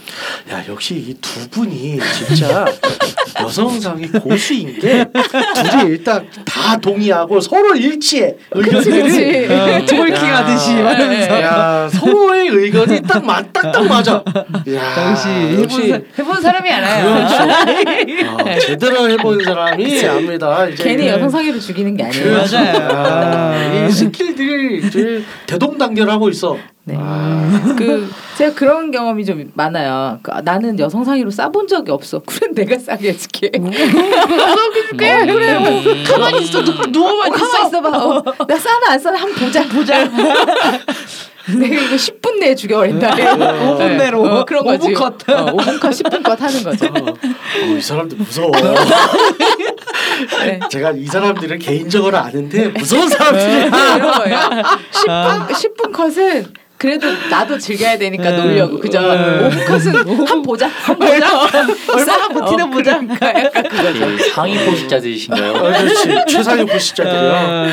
야 역시 이 두 분이 진짜 여성상위 고수인 게 둘이 일단 다 동의하고 서로 일치해 의견들이 어, twerking 하듯이 야, 하면서 야 서로의 의견이 딱 맞, 딱딱 맞아. 야, 역시 해본, 사, 해본 사람이 알아요. 그렇죠. 아, 제대로 해본 사람이 압니다. 이제 괜히 이게- 여성 상의를 죽이는 게 아니에요. 그렇죠. 맞아요. 아, 이 스킬들이 이제 대동단결하고 있어. 네. 아, 그 제가 그런 경험이 좀 많아요. 그, 아, 나는 여성 상의로 싸본 적이 없어. 그래 내가 싸게 해줄게. 그래 그래 가만히 있어 누, 누워만 어, 가만 있어봐. 어, 나 싸나 안 싸나 한번 보자. 보자. 내가 이거 10분 내에 죽여버린다. 5분 내로 어, 그런 거지. 5분 컷. 어, 5분 컷, 10분 컷 하는 거죠. 어, 이 사람들 무서워. 네. 제가 이 사람들을 개인적으로 아는데 무서운 사람들이야. 거예요. 10분, 10분 컷은 그래도 나도 즐겨야 되니까 놀려고 그죠? 5분 컷은 한 보자, 한 보자, 얼마나 버티나 보자. 그러니까 약간 그거죠. 이 상위 포식자들이신가요? 어, 그렇지. 최상위. 아,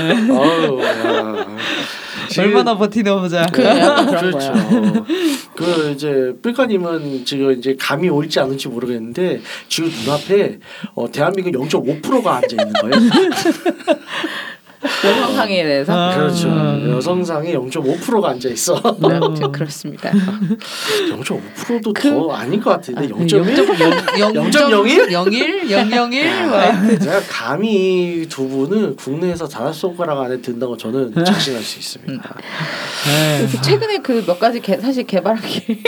야. 지금- 얼마나 버티나 보자. 그 그렇죠. 그 이제 뿔까님은 지금 이제 감이 올지 않을지 모르겠는데 지금 눈앞에 어, 대한민국 0.5%가 앉아 있는 거예요. 여성 상의에 대해서. 아. 그렇죠. 음. 여성상에 0.5%가 앉아 있어. 네, 저 그렇습니다. 0.5%도 더 아닌 것 같은데 아, 0.1? 0.01? 01? 001? 제가 감히 두 분은 국내에서 다섯 손가락 안에 든다고 저는 자신할 수 있습니다. 그래서 최근에 그 몇 가지 개, 사실 개발한 게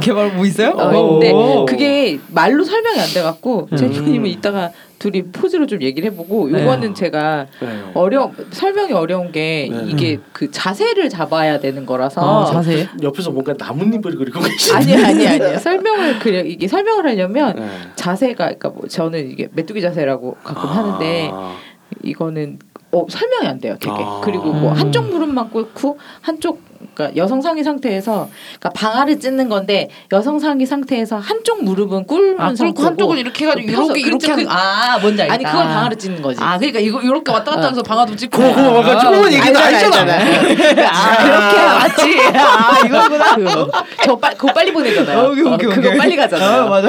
개발 뭐 있어요? 어, 오. 그게 말로 설명이 안 돼갖고 음. 제주님은 이따가 둘이 포즈로 좀 얘기를 해보고 요거는 제가 네. 어려 설명이 어려운 게 네. 이게 그 자세를 잡아야 되는 거라서 어, 자세. 옆에서 뭔가 나뭇잎을 그리고. 아니 아니 아니 설명을 그려 이게 설명을 하려면 네. 자세가 그러니까 뭐 저는 이게 메뚜기 자세라고 가끔 하는데 아. 이거는 어, 설명이 안 돼요 되게 아. 그리고 뭐 음. 한쪽 무릎만 꿇고 한쪽 그러니까 여성 상의 상태에서 그러니까 방아를 찢는 건데 여성 상의 상태에서 한쪽 무릎은 꿇는 아, 꿇고 상태고 한쪽은 이렇게 해가지고 펴서 이렇게 이렇게. 하는 아 뭔지 알겠다. 아니 그걸 방아를 찢는 거지 아 그러니까 이거 이렇게 왔다 갔다 하면서 방아도 찍고 그거 그거 뭔가 조금만 얘기도 알잖아, 알잖아. 아 그렇게 맞지 아 이거구나 그거 저 빨, 그거 빨리 보내잖아요. 어, 오케이, 오케이, 어, 그거 오케이. 빨리 가잖아요. 아, 맞아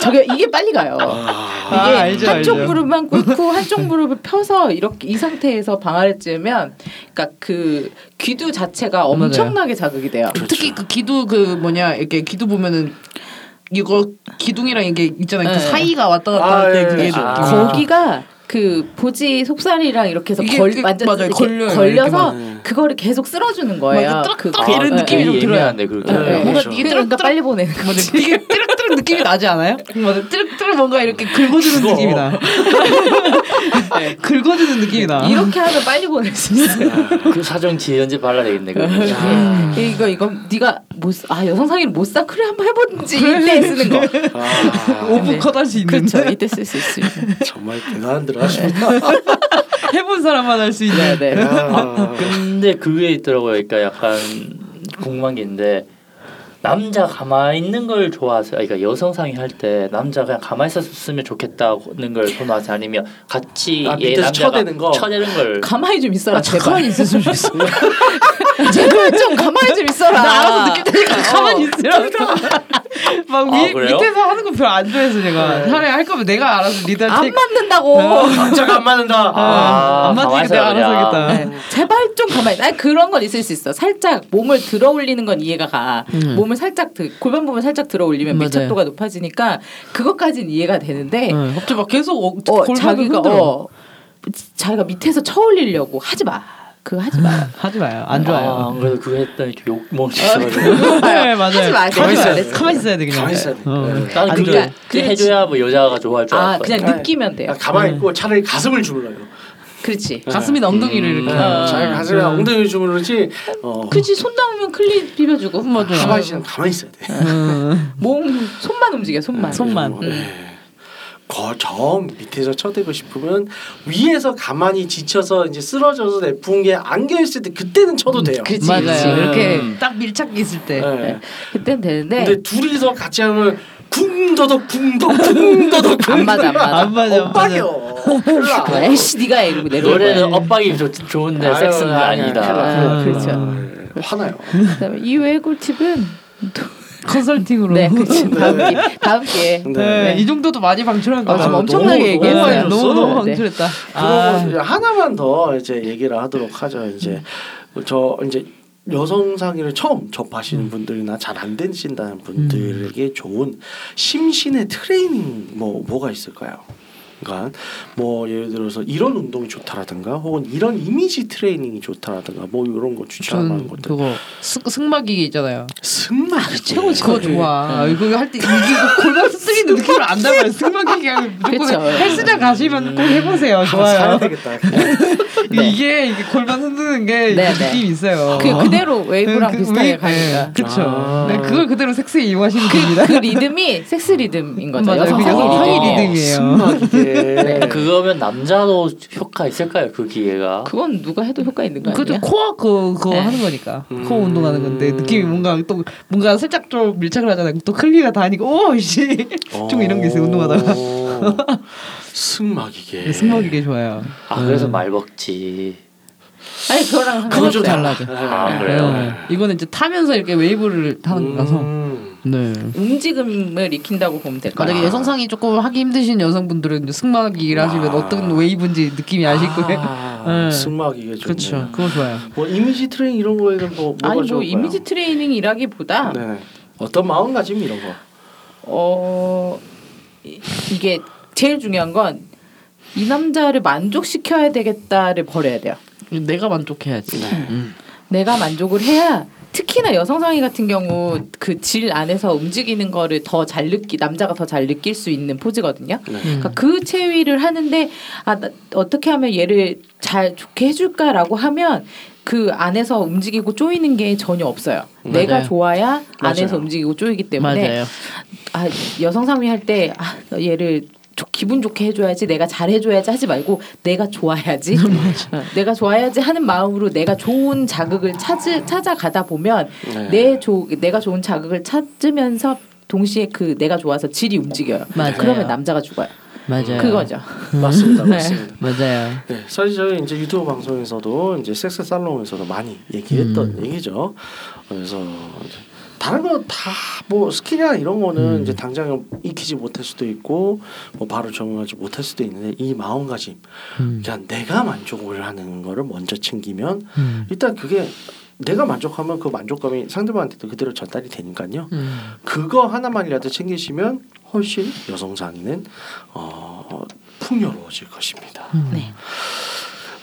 저게 이게 빨리 가요. 아. 이게 아, 알죠, 한쪽 알죠. 무릎만 꿇고 한쪽 무릎을 펴서 이렇게 이 상태에서 방아를 찌면 그러니까 그 귀두 자체가 엄청나게 자극이 돼요. 특히 그 기두 그 뭐냐 이렇게 기두 보면은 이거 기둥이랑 이게 있잖아요 그 네. 사이가 왔다 갔다 아, 할때 예, 그게 예. 느낌이 아. 거기가 그 보지 속살이랑 이렇게 해서 걸 그- 완전 맞아요. 이렇게 걸려요, 걸려서. 그거를 계속 쓸어주는 거예요. 맞아, 그딱 거- 이런 네. 느낌이 좀 들어요. 애매한데 그렇게. 네, 네. 뭔가 그렇죠. 이게 그러니까 빨리 보내는 거지. 되게 뚜룩뚜룩 느낌이 나지 않아요? 맞아 뚜룩뚜룩 뭔가 이렇게 긁어주는 그거. 느낌이 나 긁어주는 느낌이 나 이렇게 하면 빨리 보낼 수 있어요. 그 사정 지연제 발라 되겠네. 그거. 야. 이거 이거 네가 못아 여성 상의를 못 사 그래 한번 해보든지 이때 쓰는 거. 아, 오브컷 할수 있는 그렇죠. 이때 쓸 수 있습니다. 정말 대단한들 하십니다. 해본 사람만 할 수 있는 네, 네. 야. 근데 그게 있더라고요. 그러니까 약간 궁금한 게 있는데 남자 가만히 있는 걸 좋아하세요? 그러니까 여성 상의 할 때 남자 그냥 가만히 있었으면 좋겠다는 걸 선호하세요? 아니면 같이 아, 얘 밑에서 남자가 쳐대는 거? 쳐대는 걸 가만히 좀 있어라. 아, 제발. 가만히 있었으면 좋겠어 제발 좀 가만히 좀 있어라. 나 알아서 느낄 테니까 가만히 있으라고 막 위, 아, 그래요? 밑에서 하는 거 별로 안 좋아해서 제가 차라리 할 거면 내가 알아서 리드할 안 맞는다고. 남자가 안 맞는다. 아, 안 맞으니까 내가 알아서 하겠다 네. 제발 좀 가만히. 아니 그런 건 있을 수 있어. 살짝 몸을 들어 올리는 건 이해가 가. 음. 몸을 살짝 드, 골반 부분 살짝 들어 올리면 맞아요. 밀착도가 높아지니까 그것까지는 이해가 되는데 응, 갑자기 막 계속 어, 어, 자기가 흔들어. 어, 자기가 밑에서 쳐 올리려고 하지 마. 그거 하지 마. 하지 마요 안 좋아요 아, 안 그래도 그거 했더니 욕 먹을 수 있어가지고 네 맞아요 하지 마. 가만히 하지 있어야 마. 돼. 가만히 있어야 돼 그냥 가만히 있어야 돼. 어. 네. 나는 그게 그러니까 그게 해줘야 뭐 여자가 좋아할 줄아 알았거든. 그냥 느끼면 돼요. 가만히 있고 차라리 가슴을 주물러요. 그렇지. 가슴이나 엉덩이를 이렇게. 네, 자기 가슴에 음. 엉덩이 주면 그렇지. 어, 그렇지 손 나오면 클린 비벼주고. 맞아. 가만히 있으면 가만히 있어야 돼. 음. 몸 손만 움직여 손만. 손만. 예. 거저 밑에서 쳐대고 싶으면 위에서 가만히 지쳐서 이제 쓰러져서 내뿜은 게 안겨 있을 때 그때는 쳐도 돼요. 그치, 맞아요. 그치. 이렇게 음. 딱 밀착 있을 때. 예. 그땐 되는데 근데 둘이서 같이 하면 쿵더덕 쿵덕 쿵더덕 안 맞아, 안 맞아. 안 맞아, 안 엇박이요. 그 에이씨 네가 해 이러고 내려올 노래는. 엇박이 좋, 좋은데 섹스는. 아니다. 아, 음. 그렇죠. 예, 화나요. 그다음에 이외의 꿀팁은 컨설팅으로. 네, 그치. 다음 기회, 다음 기회. 근데 네, 이 정도도 많이 방출한 아, 거다. 지금 엄청나게 너무 얘기했어요. 너무. 너무 네. 방출했다. 아, 하나만 더 이제 얘기를 하도록 하죠. 이제 저 이제 여성 상의를 처음 접하시는 분들이나 잘 안 되신다는 분들에게 좋은 심신의 트레이닝 뭐 뭐가 있을까요? 그러니까 뭐 예를 들어서 이런 운동이 좋다라든가 혹은 이런 이미지 트레이닝이 좋다라든가 뭐 이런 거 추천하는 것들 그거 승, 승마기기 있잖아요. 승마 최고지. 그거 좋아. 이거 할때 이게 그 골반 쓰리는 느낌을 안다고요. 승마기기 하면 무조건 그쵸. 헬스장 가시면 꼭 해보세요. 사야 좋아요. 되겠다. 네. 이게 이게 골반 흔드는 게 네, 그 네. 느낌 이 있어요. 그 그대로 웨이브랑 그 비슷하게 웨이브, 가니까. 그렇죠. 아. 네, 그걸 그대로 섹스에 이용하시면 됩니다. 그 리듬이 섹스 리듬인 거죠. 맞아요. 여성 그 리듬. 리듬이에요. 네. 그거면 남자도 효과 있을까요? 그 기계가? 그건 누가 해도 효과 있는 거 그것도 아니야? 코어 그 그거 네. 하는 거니까 음. 코어 운동하는 건데 느낌이 뭔가 또 뭔가 살짝 좀 밀착을 하잖아요. 또 클리가 닿이고 오씨 좀 이런 게 있어요 운동하다가 오. 승마기계. 네, 승마기계 좋아요. 아 그래서 말 먹지. 아니 그거랑 그건 좀. 달라져. 아, 그래요? 네. 이거는 이제 타면서 이렇게 웨이브를 타는 거라서. 음. 네. 움직임을 익힌다고 보면 될 거야. 만약에 여성상위 조금 하기 힘드신 여성분들은 이제 승마기를 하시면 아. 어떤 웨이브인지 느낌이 아실 거예요. 아, 네. 승마기계 좋네. 그렇죠. 그거 좋아요. 뭐 이미지 트레이닝 이런 거에는 뭐 뭐가 아니 뭐 좋을까요? 이미지 트레이닝이라기보다 네. 어떤 마음가짐 이런 거. 어 이- 이게 제일 중요한 건 이 남자를 만족시켜야 되겠다를 버려야 돼요. 내가 만족해야지. 네. 음. 내가 만족을 해야 특히나 여성 상의 같은 경우 그 질 안에서 움직이는 거를 더 잘 느끼 남자가 더 잘 느낄 수 있는 포즈거든요. 네. 그러니까 그 체위를 하는데 아 나, 어떻게 하면 얘를 잘 좋게 해줄까라고 하면 그 안에서 움직이고 쪼이는 게 전혀 없어요. 내가 맞아요. 좋아야 안에서 맞아요. 움직이고 쪼이기 때문에 맞아요. 아 여성 상의 할 때 아, 얘를 조- 기분 좋게 해줘야지 내가 잘 해줘야지 하지 말고 내가 좋아야지 어, 내가 좋아야지 하는 마음으로 내가 좋은 자극을 찾으, 찾아가다 보면 네. 내 조, 내가 좋은 자극을 찾으면서 동시에 그 내가 좋아서 질이 움직여요. 맞아요. 그러면 남자가 죽어요. 맞아요. 그거죠. 맞습니다. 네. 맞습니다. 맞아요. 네, 사실 저희 이제 유튜브 방송에서도 이제 섹스 살롱에서도 많이 얘기했던 음. 얘기죠. 그래서 이제 다른 거 다 뭐 스킬이나 이런 거는 음. 이제 당장 익히지 못할 수도 있고 뭐 바로 적응하지 못할 수도 있는데 이 마음가짐, 음. 그냥 내가 만족을 하는 거를 먼저 챙기면 음. 일단 그게 내가 만족하면 그 만족감이 상대방한테도 그대로 전달이 되니까요. 음. 그거 하나만이라도 챙기시면 훨씬 여성 상위는 어, 풍요로워질 것입니다. 네.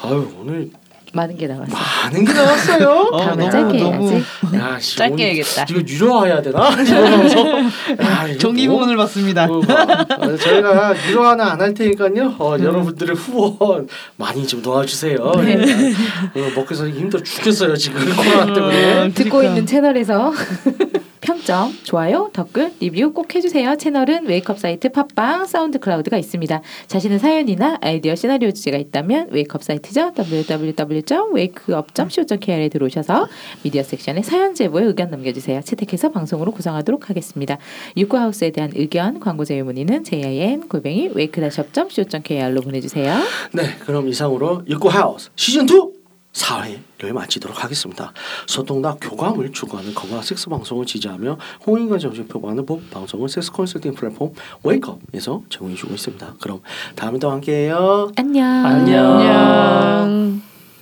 아유 오늘 많은 게 나왔어요. 많은 게 나왔어요. 어, 다음에 너무, 짧게 너무 해야지. 야, 씨, 짧게 오늘 해야겠다. 이거 유료화해야 되나? 이거 정기후원을 받습니다. 뭐, 어, 저희가 유료화는 안 할 테니까요. 어, 여러분들의 후원 많이 좀 도와주세요. 어, 먹고 서 힘들어 죽겠어요 지금 코로나 때문에. 듣고 그러니까. 있는 채널에서 평점, 좋아요, 댓글, 리뷰 꼭 해주세요. 채널은 웨이크업 사이트 팟빵, 사운드 클라우드가 있습니다. 자신의 사연이나 아이디어, 시나리오 주제가 있다면 웨이크업 사이트죠. www.wakeup.co.kr에 들어오셔서 미디어 섹션에 사연 제보에 의견 남겨주세요. 채택해서 방송으로 구성하도록 하겠습니다. 육구하우스에 대한 의견, 광고 제휴 문의는 jin 골뱅이 웨이크업.co.kr로 보내주세요. 네, 그럼 이상으로 육구 하우스 시즌 2 4회를 마치도록 하겠습니다. 소통과 교감을 추구하는 건강한 섹스 방송을 지지하며 홍익인간 정신 표방하는 법 방송을 섹스 컨설팅 플랫폼 웨이크업에서 제공해주고 있습니다. 그럼 다음에 또 함께해요. 안녕. 안녕. 안녕.